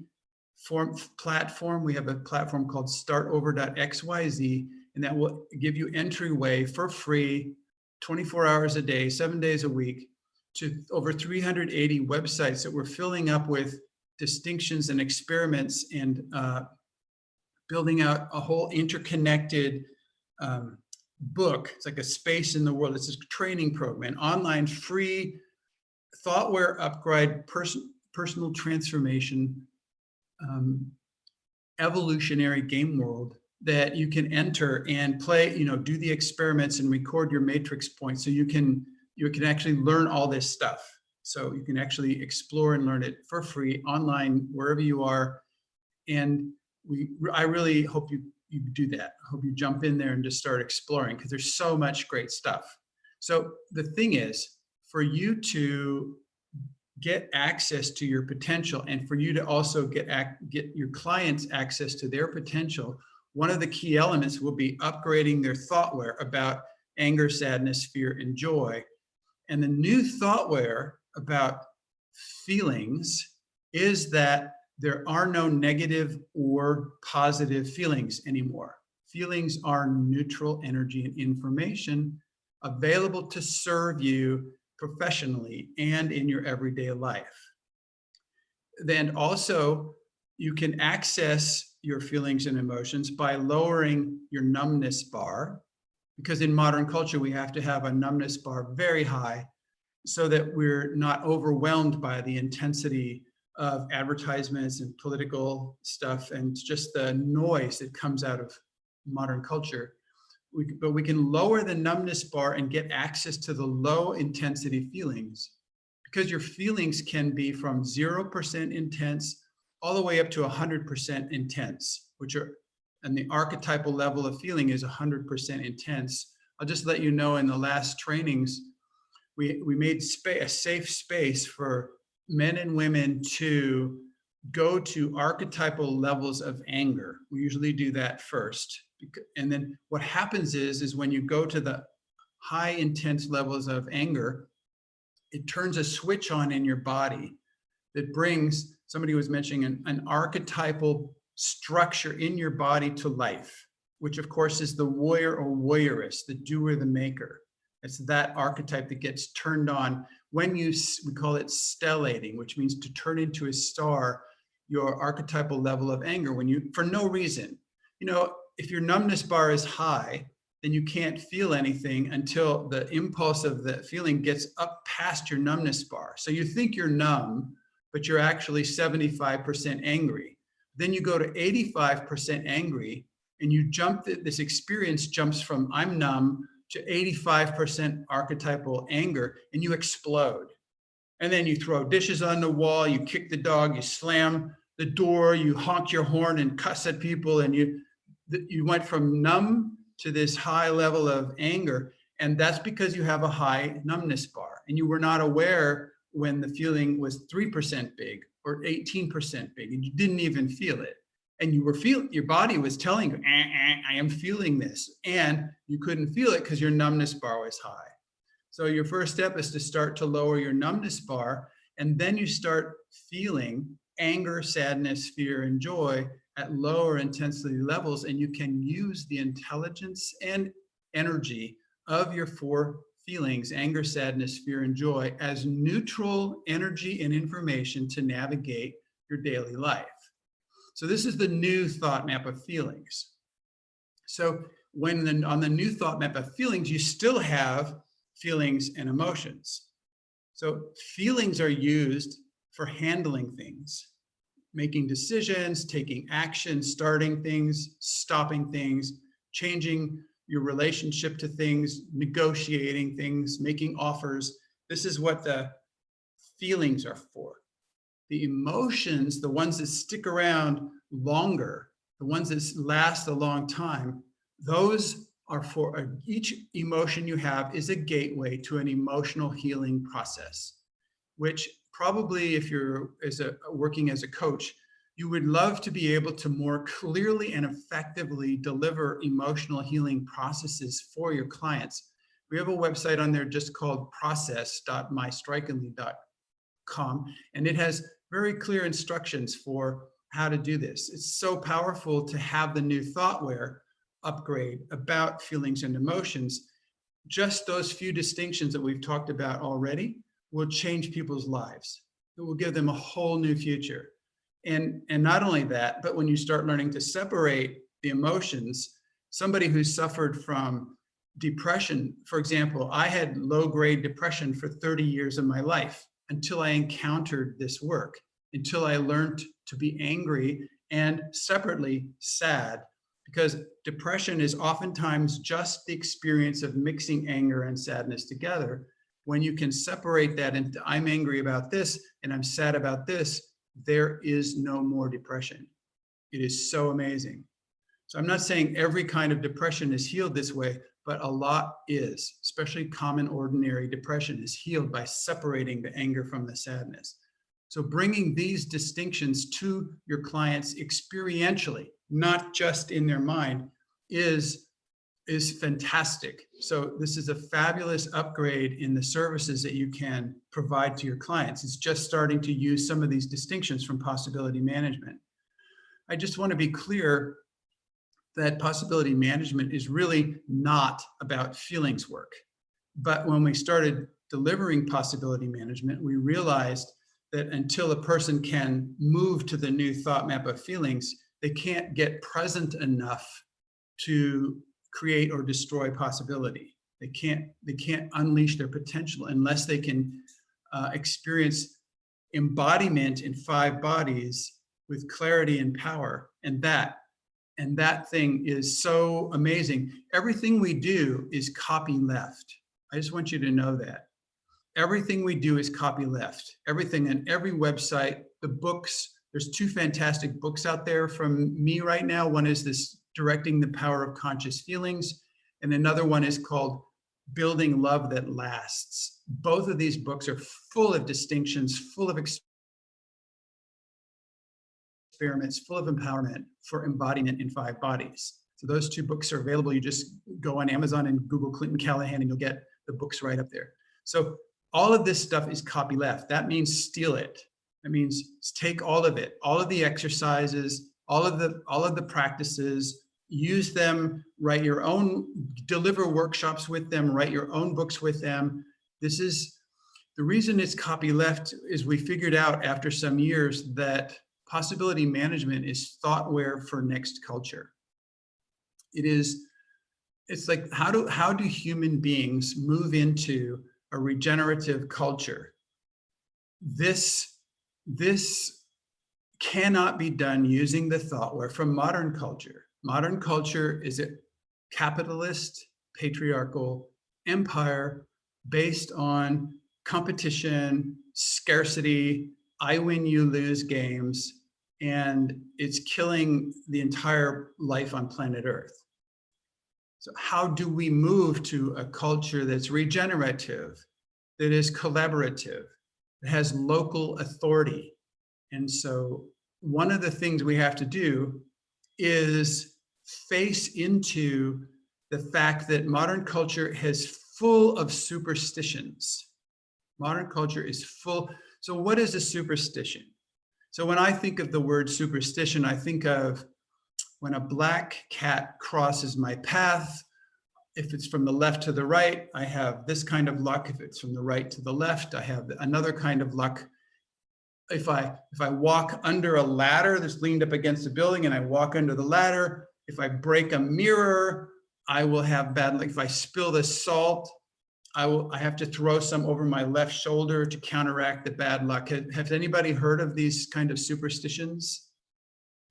form platform. We have a platform called startover.xyz, and that will give you entryway for free 24 hours a day, seven days a week to over 380 websites that we're filling up with distinctions and experiments and uh, building out a whole interconnected um, book. It's like a space in the world. It's a training program, an online free thoughtware upgrade, person, personal transformation, um, evolutionary game world that you can enter and play, you know, do the experiments and record your matrix points so you can you can actually learn all this stuff. So you can actually explore and learn it for free online wherever you are. And we I really hope you you do that. I hope you jump in there and just start exploring because there's so much great stuff. So the thing is, for you to get access to your potential and for you to also get ac- get your clients access to their potential, one of the key elements will be upgrading their thoughtware about anger, sadness, fear, and joy. And the new thoughtware about feelings is that there are no negative or positive feelings anymore. Feelings are neutral energy and information available to serve you professionally and in your everyday life. Then also, you can access your feelings and emotions by lowering your numbness bar, because in modern culture, we have to have a numbness bar very high so that we're not overwhelmed by the intensity of advertisements and political stuff and just the noise that comes out of modern culture. We, but we can lower the numbness bar and get access to the low intensity feelings because your feelings can be from 0% intense all the way up to 100% intense, which are, and the archetypal level of feeling is 100% intense. I'll just let you know in the last trainings, we, we made a safe space for men and women to go to archetypal levels of anger. We usually do that first. And then what happens is, is when you go to the high intense levels of anger, it turns a switch on in your body that brings, somebody was mentioning an, an archetypal structure in your body to life, which of course is the warrior or warrioress, the doer, the maker. It's that archetype that gets turned on when you, we call it stellating, which means to turn into a star your archetypal level of anger when you, for no reason. You know, if your numbness bar is high, then you can't feel anything until the impulse of the feeling gets up past your numbness bar. So you think you're numb, but you're actually 75% angry. Then you go to 85% angry and you jump, this experience jumps from I'm numb to 85% archetypal anger and you explode. And then you throw dishes on the wall, you kick the dog, you slam the door, you honk your horn and cuss at people, and you you went from numb to this high level of anger. And that's because you have a high numbness bar and you were not aware when the feeling was 3% big or 18% big and you didn't even feel it. And you were feel your body was telling you, "Eh, eh, I am feeling this. And you couldn't feel it because your numbness bar was high. So your first step is to start to lower your numbness bar, and then you start feeling anger, sadness, fear, and joy at lower intensity levels, and you can use the intelligence and energy of your four feelings anger, sadness, fear, and joy as neutral energy and information to navigate your daily life. So, this is the new thought map of feelings. So when then on the new thought map of feelings, you still have feelings and emotions. So feelings are used for handling things, making decisions, taking action, starting things, stopping things, changing your relationship to things, negotiating things, making offers. This is what the feelings are for. The emotions, the ones that stick around longer, the ones that last a long time, those are for uh, each emotion you have is a gateway to an emotional healing process, which probably if you're as a working as a coach, you would love to be able to more clearly and effectively deliver emotional healing processes for your clients. We have a website on there just called process.mystrikingly.com, and it has very clear instructions for how to do this. It's so powerful to have the new ThoughtWare upgrade about feelings and emotions. Just those few distinctions that we've talked about already will change people's lives. It will give them a whole new future. And, and not only that, but when you start learning to separate the emotions, somebody who suffered from depression, for example, I had low grade depression for 30 years of my life until I encountered this work, until I learned to be angry and separately sad, because depression is oftentimes just the experience of mixing anger and sadness together. When you can separate that into I'm angry about this and I'm sad about this, there is no more depression. It is so amazing. So I'm not saying every kind of depression is healed this way, but a lot is, especially common ordinary depression is healed by separating the anger from the sadness. So bringing these distinctions to your clients experientially, not just in their mind, is is fantastic. So this is a fabulous upgrade in the services that you can provide to your clients. It's just starting to use some of these distinctions from possibility management. I just want to be clear that possibility management is really not about feelings work. But when we started delivering possibility management, we realized that until a person can move to the new thought map of feelings, they can't get present enough to create or destroy possibility. They can't they can't unleash their potential unless they can uh, experience embodiment in five bodies with clarity and power. And that and that thing is so amazing. Everything we do is copy left. I just want you to know that. Everything we do is copy left. Everything on every website, the books, there's two fantastic books out there from me right now. One is this Directing the Power of Conscious Feelings, and another one is called Building Love That Lasts. Both of these books are full of distinctions, full of experiments, full of empowerment for embodiment in five bodies. So those two books are available. You just go on Amazon and Google Clinton Callahan and you'll get the books right up there. So all of this stuff is copy left. That means steal it. That means take all of it, all of the exercises, all of the all of the practices, use them, write your own, deliver workshops with them, write your own books with them. This is the reason it's copy left is we figured out after some years that possibility management is thoughtware for next culture. It is, it's like how do how do human beings move into a regenerative culture? This this cannot be done using the thoughtware from modern culture. Modern culture is a capitalist, patriarchal empire based on competition, scarcity, I win, you lose games, and it's killing the entire life on planet Earth. So, how do we move to a culture that's regenerative, that is collaborative, that has local authority? And so, one of the things we have to do is face into the fact that modern culture is full of superstitions. Modern culture is full. So, what is a superstition? So, when I think of the word superstition, I think of when a black cat crosses my path. If it's from the left to the right, I have this kind of luck. If it's from the right to the left, I have another kind of luck. If I if I walk under a ladder that's leaned up against a building and I walk under the ladder, if I break a mirror, I will have bad luck. If I spill the salt, I will, I have to throw some over my left shoulder to counteract the bad luck. Ha- Has anybody heard of these kind of superstitions?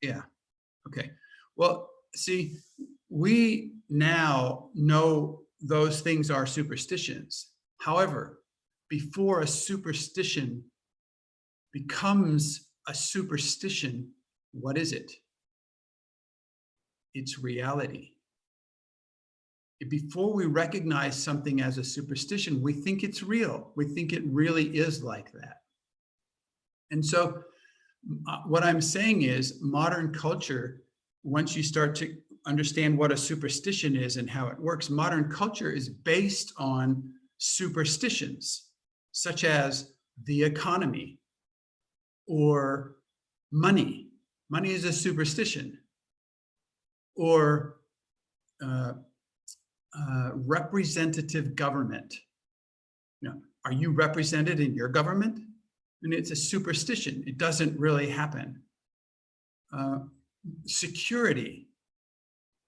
Yeah, okay. Well, see, we now know those things are superstitions. However, before a superstition becomes a superstition, what is it? It's reality. Before we recognize something as a superstition, we think it's real. We think it really is like that. And so, uh, what I'm saying is, modern culture, once you start to understand what a superstition is and how it works, modern culture is based on superstitions, such as the economy or money. Money is a superstition. Or uh, uh, representative government. You know, are you represented in your government? And it's a superstition. It doesn't really happen. Uh, security.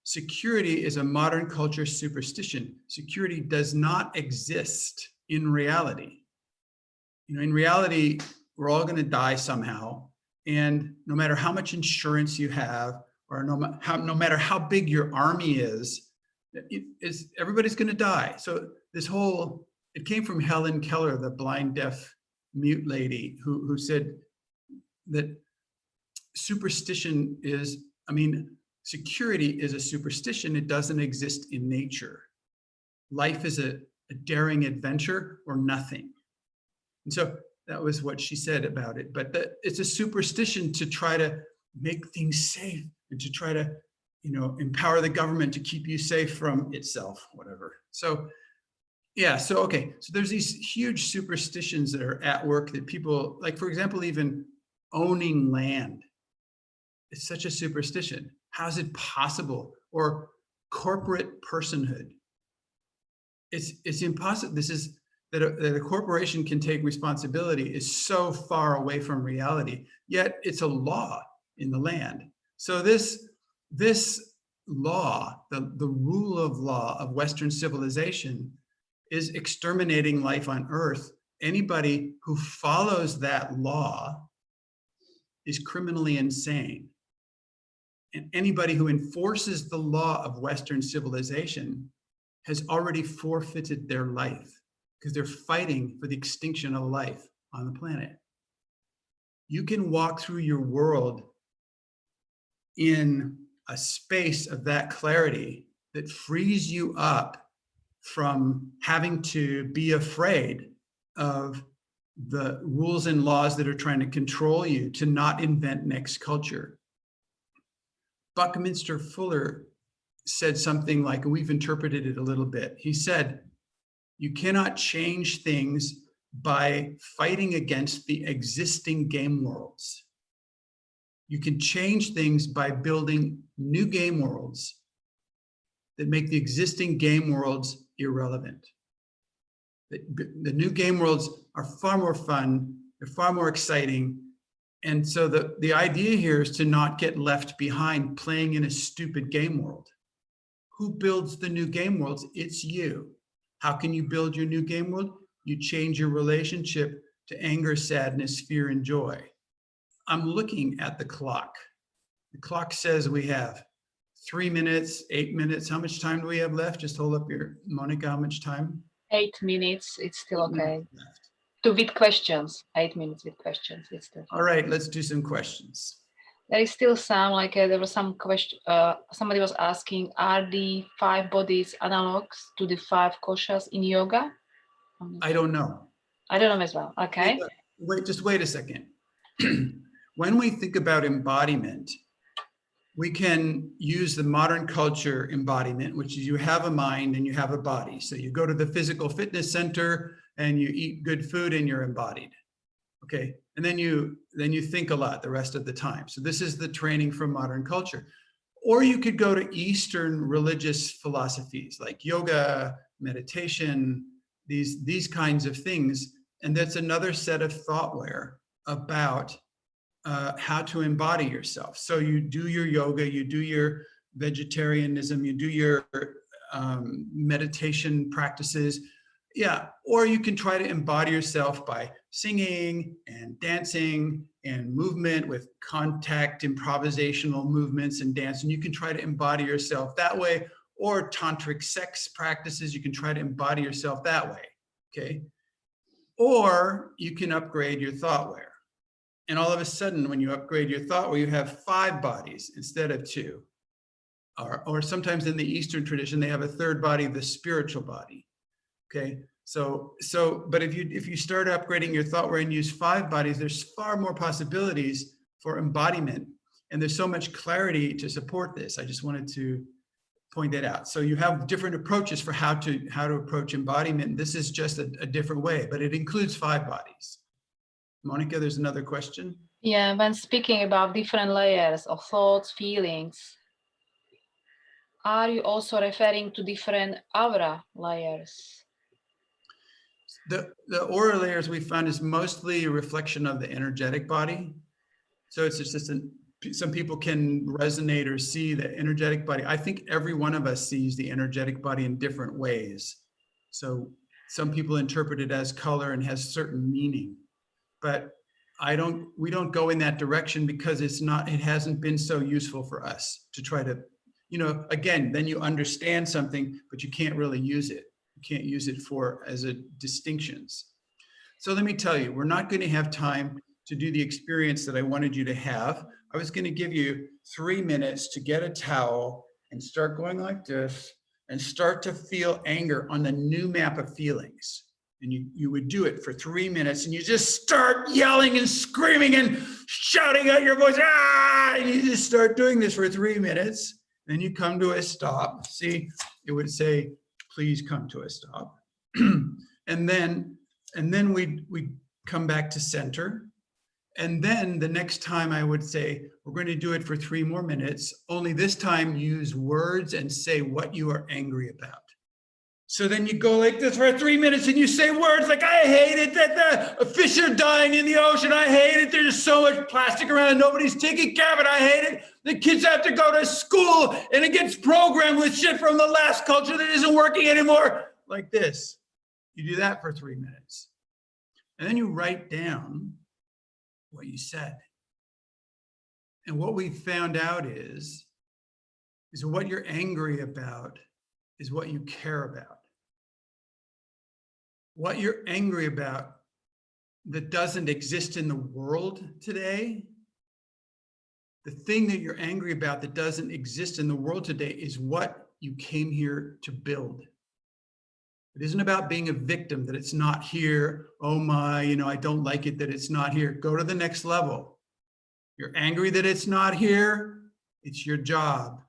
Security is a modern culture superstition. Security does not exist in reality. You know, in reality, we're all going to die somehow. And no matter how much insurance you have, or no, how, no matter how big your army is, it is everybody's going to die. So this whole it came from Helen Keller, the blind, deaf, mute lady, who who said that superstition is. I mean, security is a superstition. It doesn't exist in nature. Life is a, a daring adventure or nothing. And so that was what she said about it. But that it's a superstition to try to make things safe and to try to you know, empower the government to keep you safe from itself, whatever. So, yeah, so okay, so there's these huge superstitions that are at work that people, like for example, even owning land. It's such a superstition. How is it possible? Or corporate personhood. It's it's impossible. This is that a, that a corporation can take responsibility is so far away from reality. Yet it's a law in the land. So this this law, the, the rule of law of Western civilization, is exterminating life on earth. Anybody who follows that law is criminally insane. And anybody who enforces the law of Western civilization has already forfeited their life because they're fighting for the extinction of life on the planet. You can walk through your world in a space of that clarity that frees you up from having to be afraid of the rules and laws that are trying to control you to not invent next culture. Buckminster Fuller said something like, we've interpreted it a little bit. He said, You cannot change things by fighting against the existing game worlds. You can change things by building new game worlds that make the existing game worlds irrelevant. The, the new game worlds are far more fun, they're far more exciting. And so the, the idea here is to not get left behind playing in a stupid game world. Who builds the new game worlds? It's you. How can you build your new game world? You change your relationship to anger, sadness, fear, and joy. I'm looking at the clock. The clock says we have three minutes, eight minutes. How much time do we have left? Just hold up your, Monica, how much time? Eight minutes, it's still okay. To with questions, eight minutes with questions, it's still. All right, let's do some questions. There is still some, like, uh, there was some question, uh, somebody was asking, are the five bodies analogs to the five koshas in yoga? I don't know. I don't know as well, okay? Wait, just wait a second. when we think about embodiment, we can use the modern culture embodiment, which is you have a mind and you have a body. So you go to the physical fitness center and you eat good food and you're embodied. Okay. And then you then you think a lot the rest of the time. So this is the training from modern culture. Or you could go to Eastern religious philosophies like yoga, meditation, these these kinds of things. And that's another set of thoughtware about uh, how to embody yourself. So you do your yoga, you do your vegetarianism, you do your um, meditation practices. Yeah, or you can try to embody yourself by singing and dancing and movement with contact improvisational movements and dance. And you can try to embody yourself that way, or tantric sex practices, you can try to embody yourself that way. Okay. Or you can upgrade your thoughtware. And all of a sudden, when you upgrade your thought, where you have five bodies instead of two. Or, or sometimes in the Eastern tradition, they have a third body, the spiritual body. Okay. So, so, but if you if you start upgrading your thoughtware and use five bodies, there's far more possibilities for embodiment. And there's so much clarity to support this. I just wanted to point that out. So you have different approaches for how to how to approach embodiment. This is just a, a different way, but it includes five bodies. Monica, there's another question. Yeah, when speaking about different layers of thoughts, feelings, are you also referring to different aura layers? The the aura layers we found is mostly a reflection of the energetic body. So it's just an, some people can resonate or see the energetic body. I think every one of us sees the energetic body in different ways. So some people interpret it as color and has certain meaning. But I don't, we don't go in that direction because it's not, it hasn't been so useful for us to try to, you know, again, then you understand something, but you can't really use it. You can't use it for as a distinctions. So let me tell you, we're not going to have time to do the experience that I wanted you to have. I was going to give you three minutes to get a towel and start going like this and start to feel anger on the new map of feelings. And you, you would do it for three minutes and you just start yelling and screaming and shouting out your voice. Ah! And you just start doing this for three minutes. Then you come to a stop. See, it would say, please come to a stop. and then, and then we we come back to center. And then the next time I would say, we're going to do it for three more minutes, only this time use words and say what you are angry about. So then you go like this for three minutes and you say words like, I hate it that the fish are dying in the ocean. I hate it. There's so much plastic around nobody's taking care of it. I hate it. The kids have to go to school and it gets programmed with shit from the last culture that isn't working anymore. Like this. You do that for three minutes. And then you write down what you said. And what we found out is, is what you're angry about is what you care about. What you're angry about that doesn't exist in the world today, the thing that you're angry about that doesn't exist in the world today is what you came here to build. It isn't about being a victim that it's not here. Oh my, you know, I don't like it that it's not here. Go to the next level. You're angry that it's not here. It's your job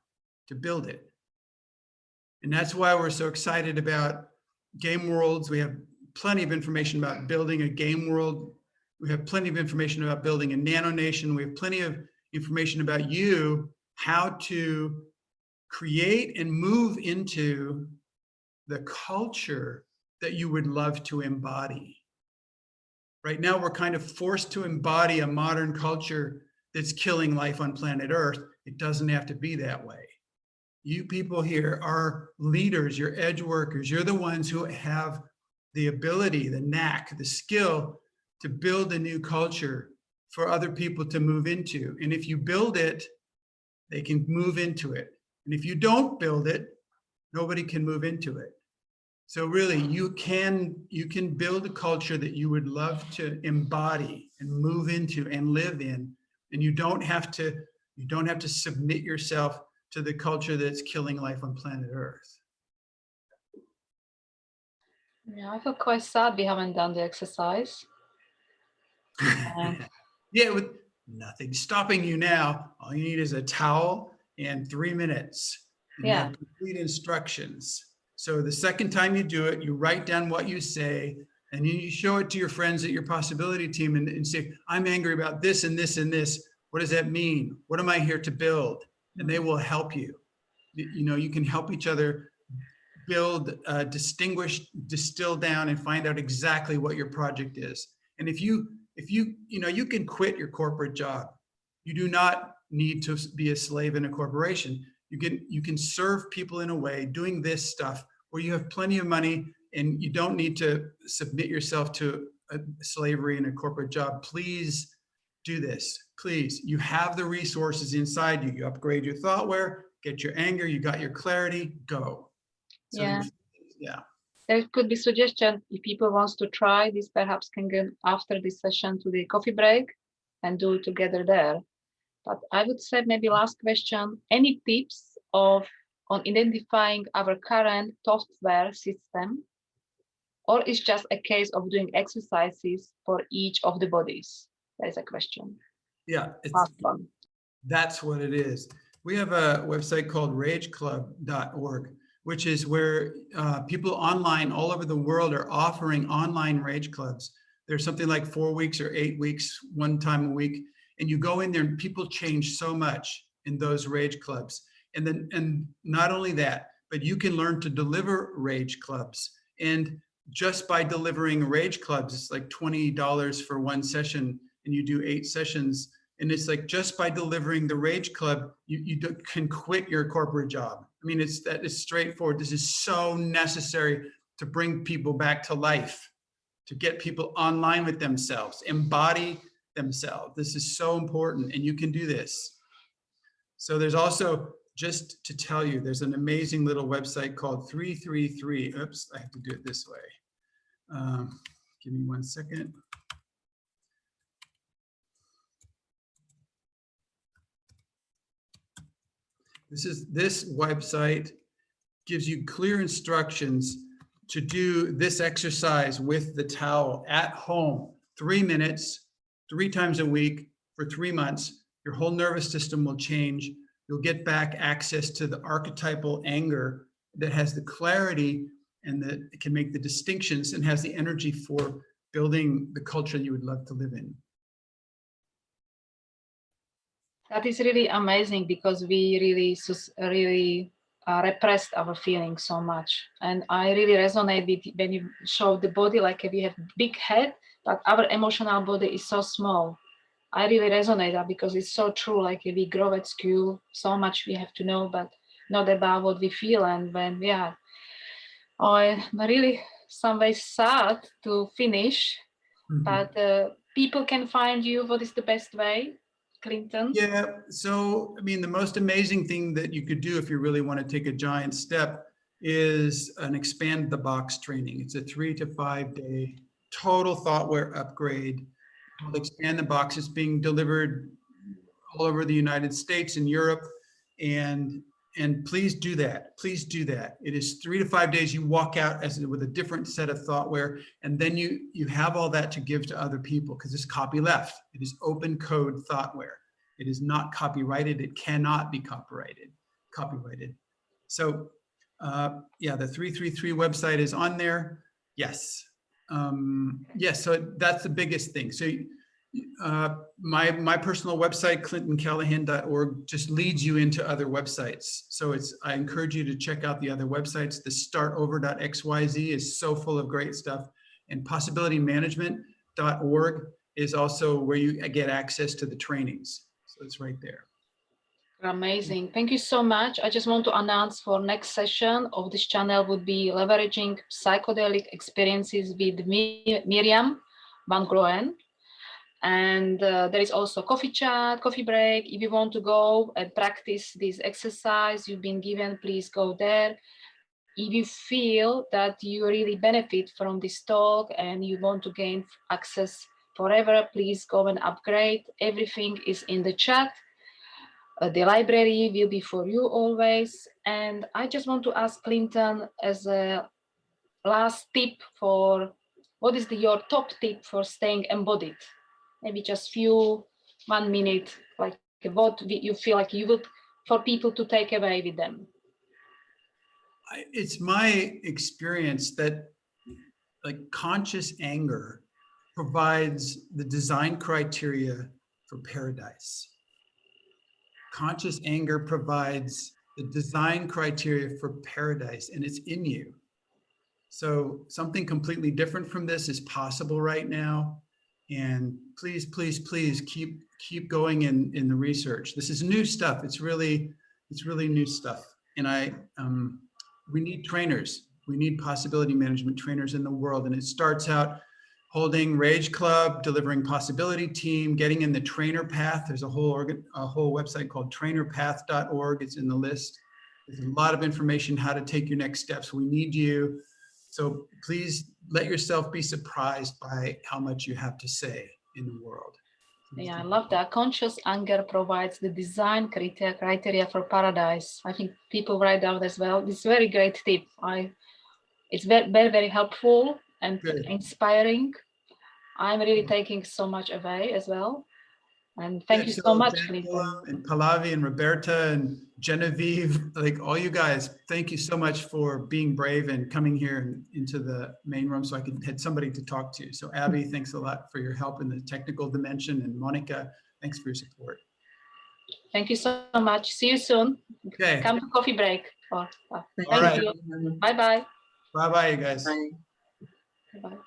to build it. And that's why we're so excited about game worlds. We have plenty of information about building a game world. We have plenty of information about building a nano nation. We have plenty of information about you, how to create and move into the culture that you would love to embody. Right now, we're kind of forced to embody a modern culture that's killing life on planet Earth. It doesn't have to be that way. You people here are leaders, you're edge workers, you're the ones who have the ability, the knack, the skill to build a new culture for other people to move into. And if you build it, they can move into it. And if you don't build it, nobody can move into it. So really, you can you can build a culture that you would love to embody and move into and live in, and you don't have to you don't have to submit yourself to the culture that's killing life on planet Earth. Yeah, I feel quite sad we haven't done the exercise. Yeah, with nothing stopping you now. All you need is a towel and three minutes. and Yeah. Complete instructions. So the second time you do it, you write down what you say and then you show it to your friends at your possibility team and, and say, I'm angry about this and this and this. What does that mean? What am I here to build? And they will help. You you know, you can help each other build, uh, distinguish, distill down and find out exactly what your project is. And if you, if you, you know, you can quit your corporate job. You do not need to be a slave in a corporation. You can, you can serve people in a way doing this stuff where you have plenty of money and you don't need to submit yourself to slavery in a corporate job. Please do this. Please, you have the resources inside you. You upgrade your thoughtware, get your anger, you got your clarity, go. So Yeah. Yeah. There could be suggestion if people wants to try this, perhaps can go after this session to the coffee break and do together there. But I would say maybe last question, any tips of on identifying our current software system? Or is just a case of doing exercises for each of the bodies? That is a question. Yeah. it's-. That's what it is. We have a website called rageclub.org, which is where uh, people online all over the world are offering online rage clubs. There's something like four weeks or eight weeks, one time a week. And you go in there and people change so much in those rage clubs. And then, and not only that, but you can learn to deliver rage clubs. And just by delivering rage clubs, it's like $20 for one session and you do eight sessions and it's like just by delivering the rage club you, you can quit your corporate job i mean it's that is straightforward. This is so necessary to bring people back to life to get people online with themselves embody themselves. This is so important and you can do this. So there's also just to tell you there's an amazing little website called 333 oops i have to do it this way. Um, give me one second This is, this website gives you clear instructions to do this exercise with the towel at home, three minutes, three times a week for three months. Your whole nervous system will change. You'll get back access to the archetypal anger that has the clarity and that can make the distinctions and has the energy for building the culture you would love to live in. That is really amazing because we really, really uh, repressed our feelings so much. And I really resonate with when you show the body like we have big head, but our emotional body is so small. I really resonate that because it's so true. Like we grow at school, so much we have to know, but not about what we feel. And when we are, I'm really some way sad to finish, Mhm. but uh, people can find you. What is the best way, Clinton? Yeah, so I mean, the most amazing thing that you could do if you really want to take a giant step is an expand the box training. It's a three to five day total thoughtware upgrade. called Expand the box is being delivered all over the United States and Europe. And and please do that. Please do that. It is three to five days. You walk out as with a different set of thoughtware, and then you you have all that to give to other people because it's copy left. It is open code thoughtware. It is not copyrighted. It cannot be copyrighted. Copyrighted. So uh, yeah, the 333 website is on there. Yes. Um, yes, so that's the biggest thing. So uh, my my personal website, clintoncallahan.org, just leads you into other websites. So it's I encourage you to check out the other websites. The startover.xyz is so full of great stuff. And possibilitymanagement.org is also where you get access to the trainings. So it's right there. Amazing. Thank you so much. I just want to announce for next session of this channel would be leveraging psychedelic experiences with Miriam Van Groen. And uh, there is also coffee chat, coffee break. If you want to go and practice this exercise you've been given, please go there. If you feel that you really benefit from this talk and you want to gain access forever, please go and upgrade. Everything is in the chat. Uh, the library will be for you always. And I just want to ask Clinton as a last tip for what is the, your top tip for staying embodied? Maybe just few, one minute, like what you feel like you would, for people to take away with them. It's my experience that like conscious anger provides the design criteria for paradise. Conscious anger provides the design criteria for paradise and it's in you. So something completely different from this is possible right now. And please, please, please keep keep going in in the research. This is new stuff. It's really It's really new stuff. And I, um, we need trainers. We need possibility management trainers in the world. And it starts out holding Rage Club, delivering possibility team, getting in the trainer path. There's a whole organ, a whole website called trainerpath.org. It's in the list. There's a lot of information how to take your next steps. We need you. So please let yourself be surprised by how much you have to say in the world. Yeah, I love that. Conscious anger provides the design criteria, criteria for paradise. I think people write down as well. It's very great tip. I, it's very, very, very helpful and Good. inspiring. I'm really taking so much away as well. And thank you Yeah, so much, Felipe. Daniela And Pallavi and Roberta and Genevieve, like all you guys, thank you so much for being brave and coming here and into the main room so I could had somebody to talk to. So Abby, thanks a lot for your help in the technical dimension and Monica, thanks for your support. Thank you so much. See you soon. Okay, Come to coffee break. Oh, oh, thank right. you. Bye bye. bye-bye, you guys. Bye.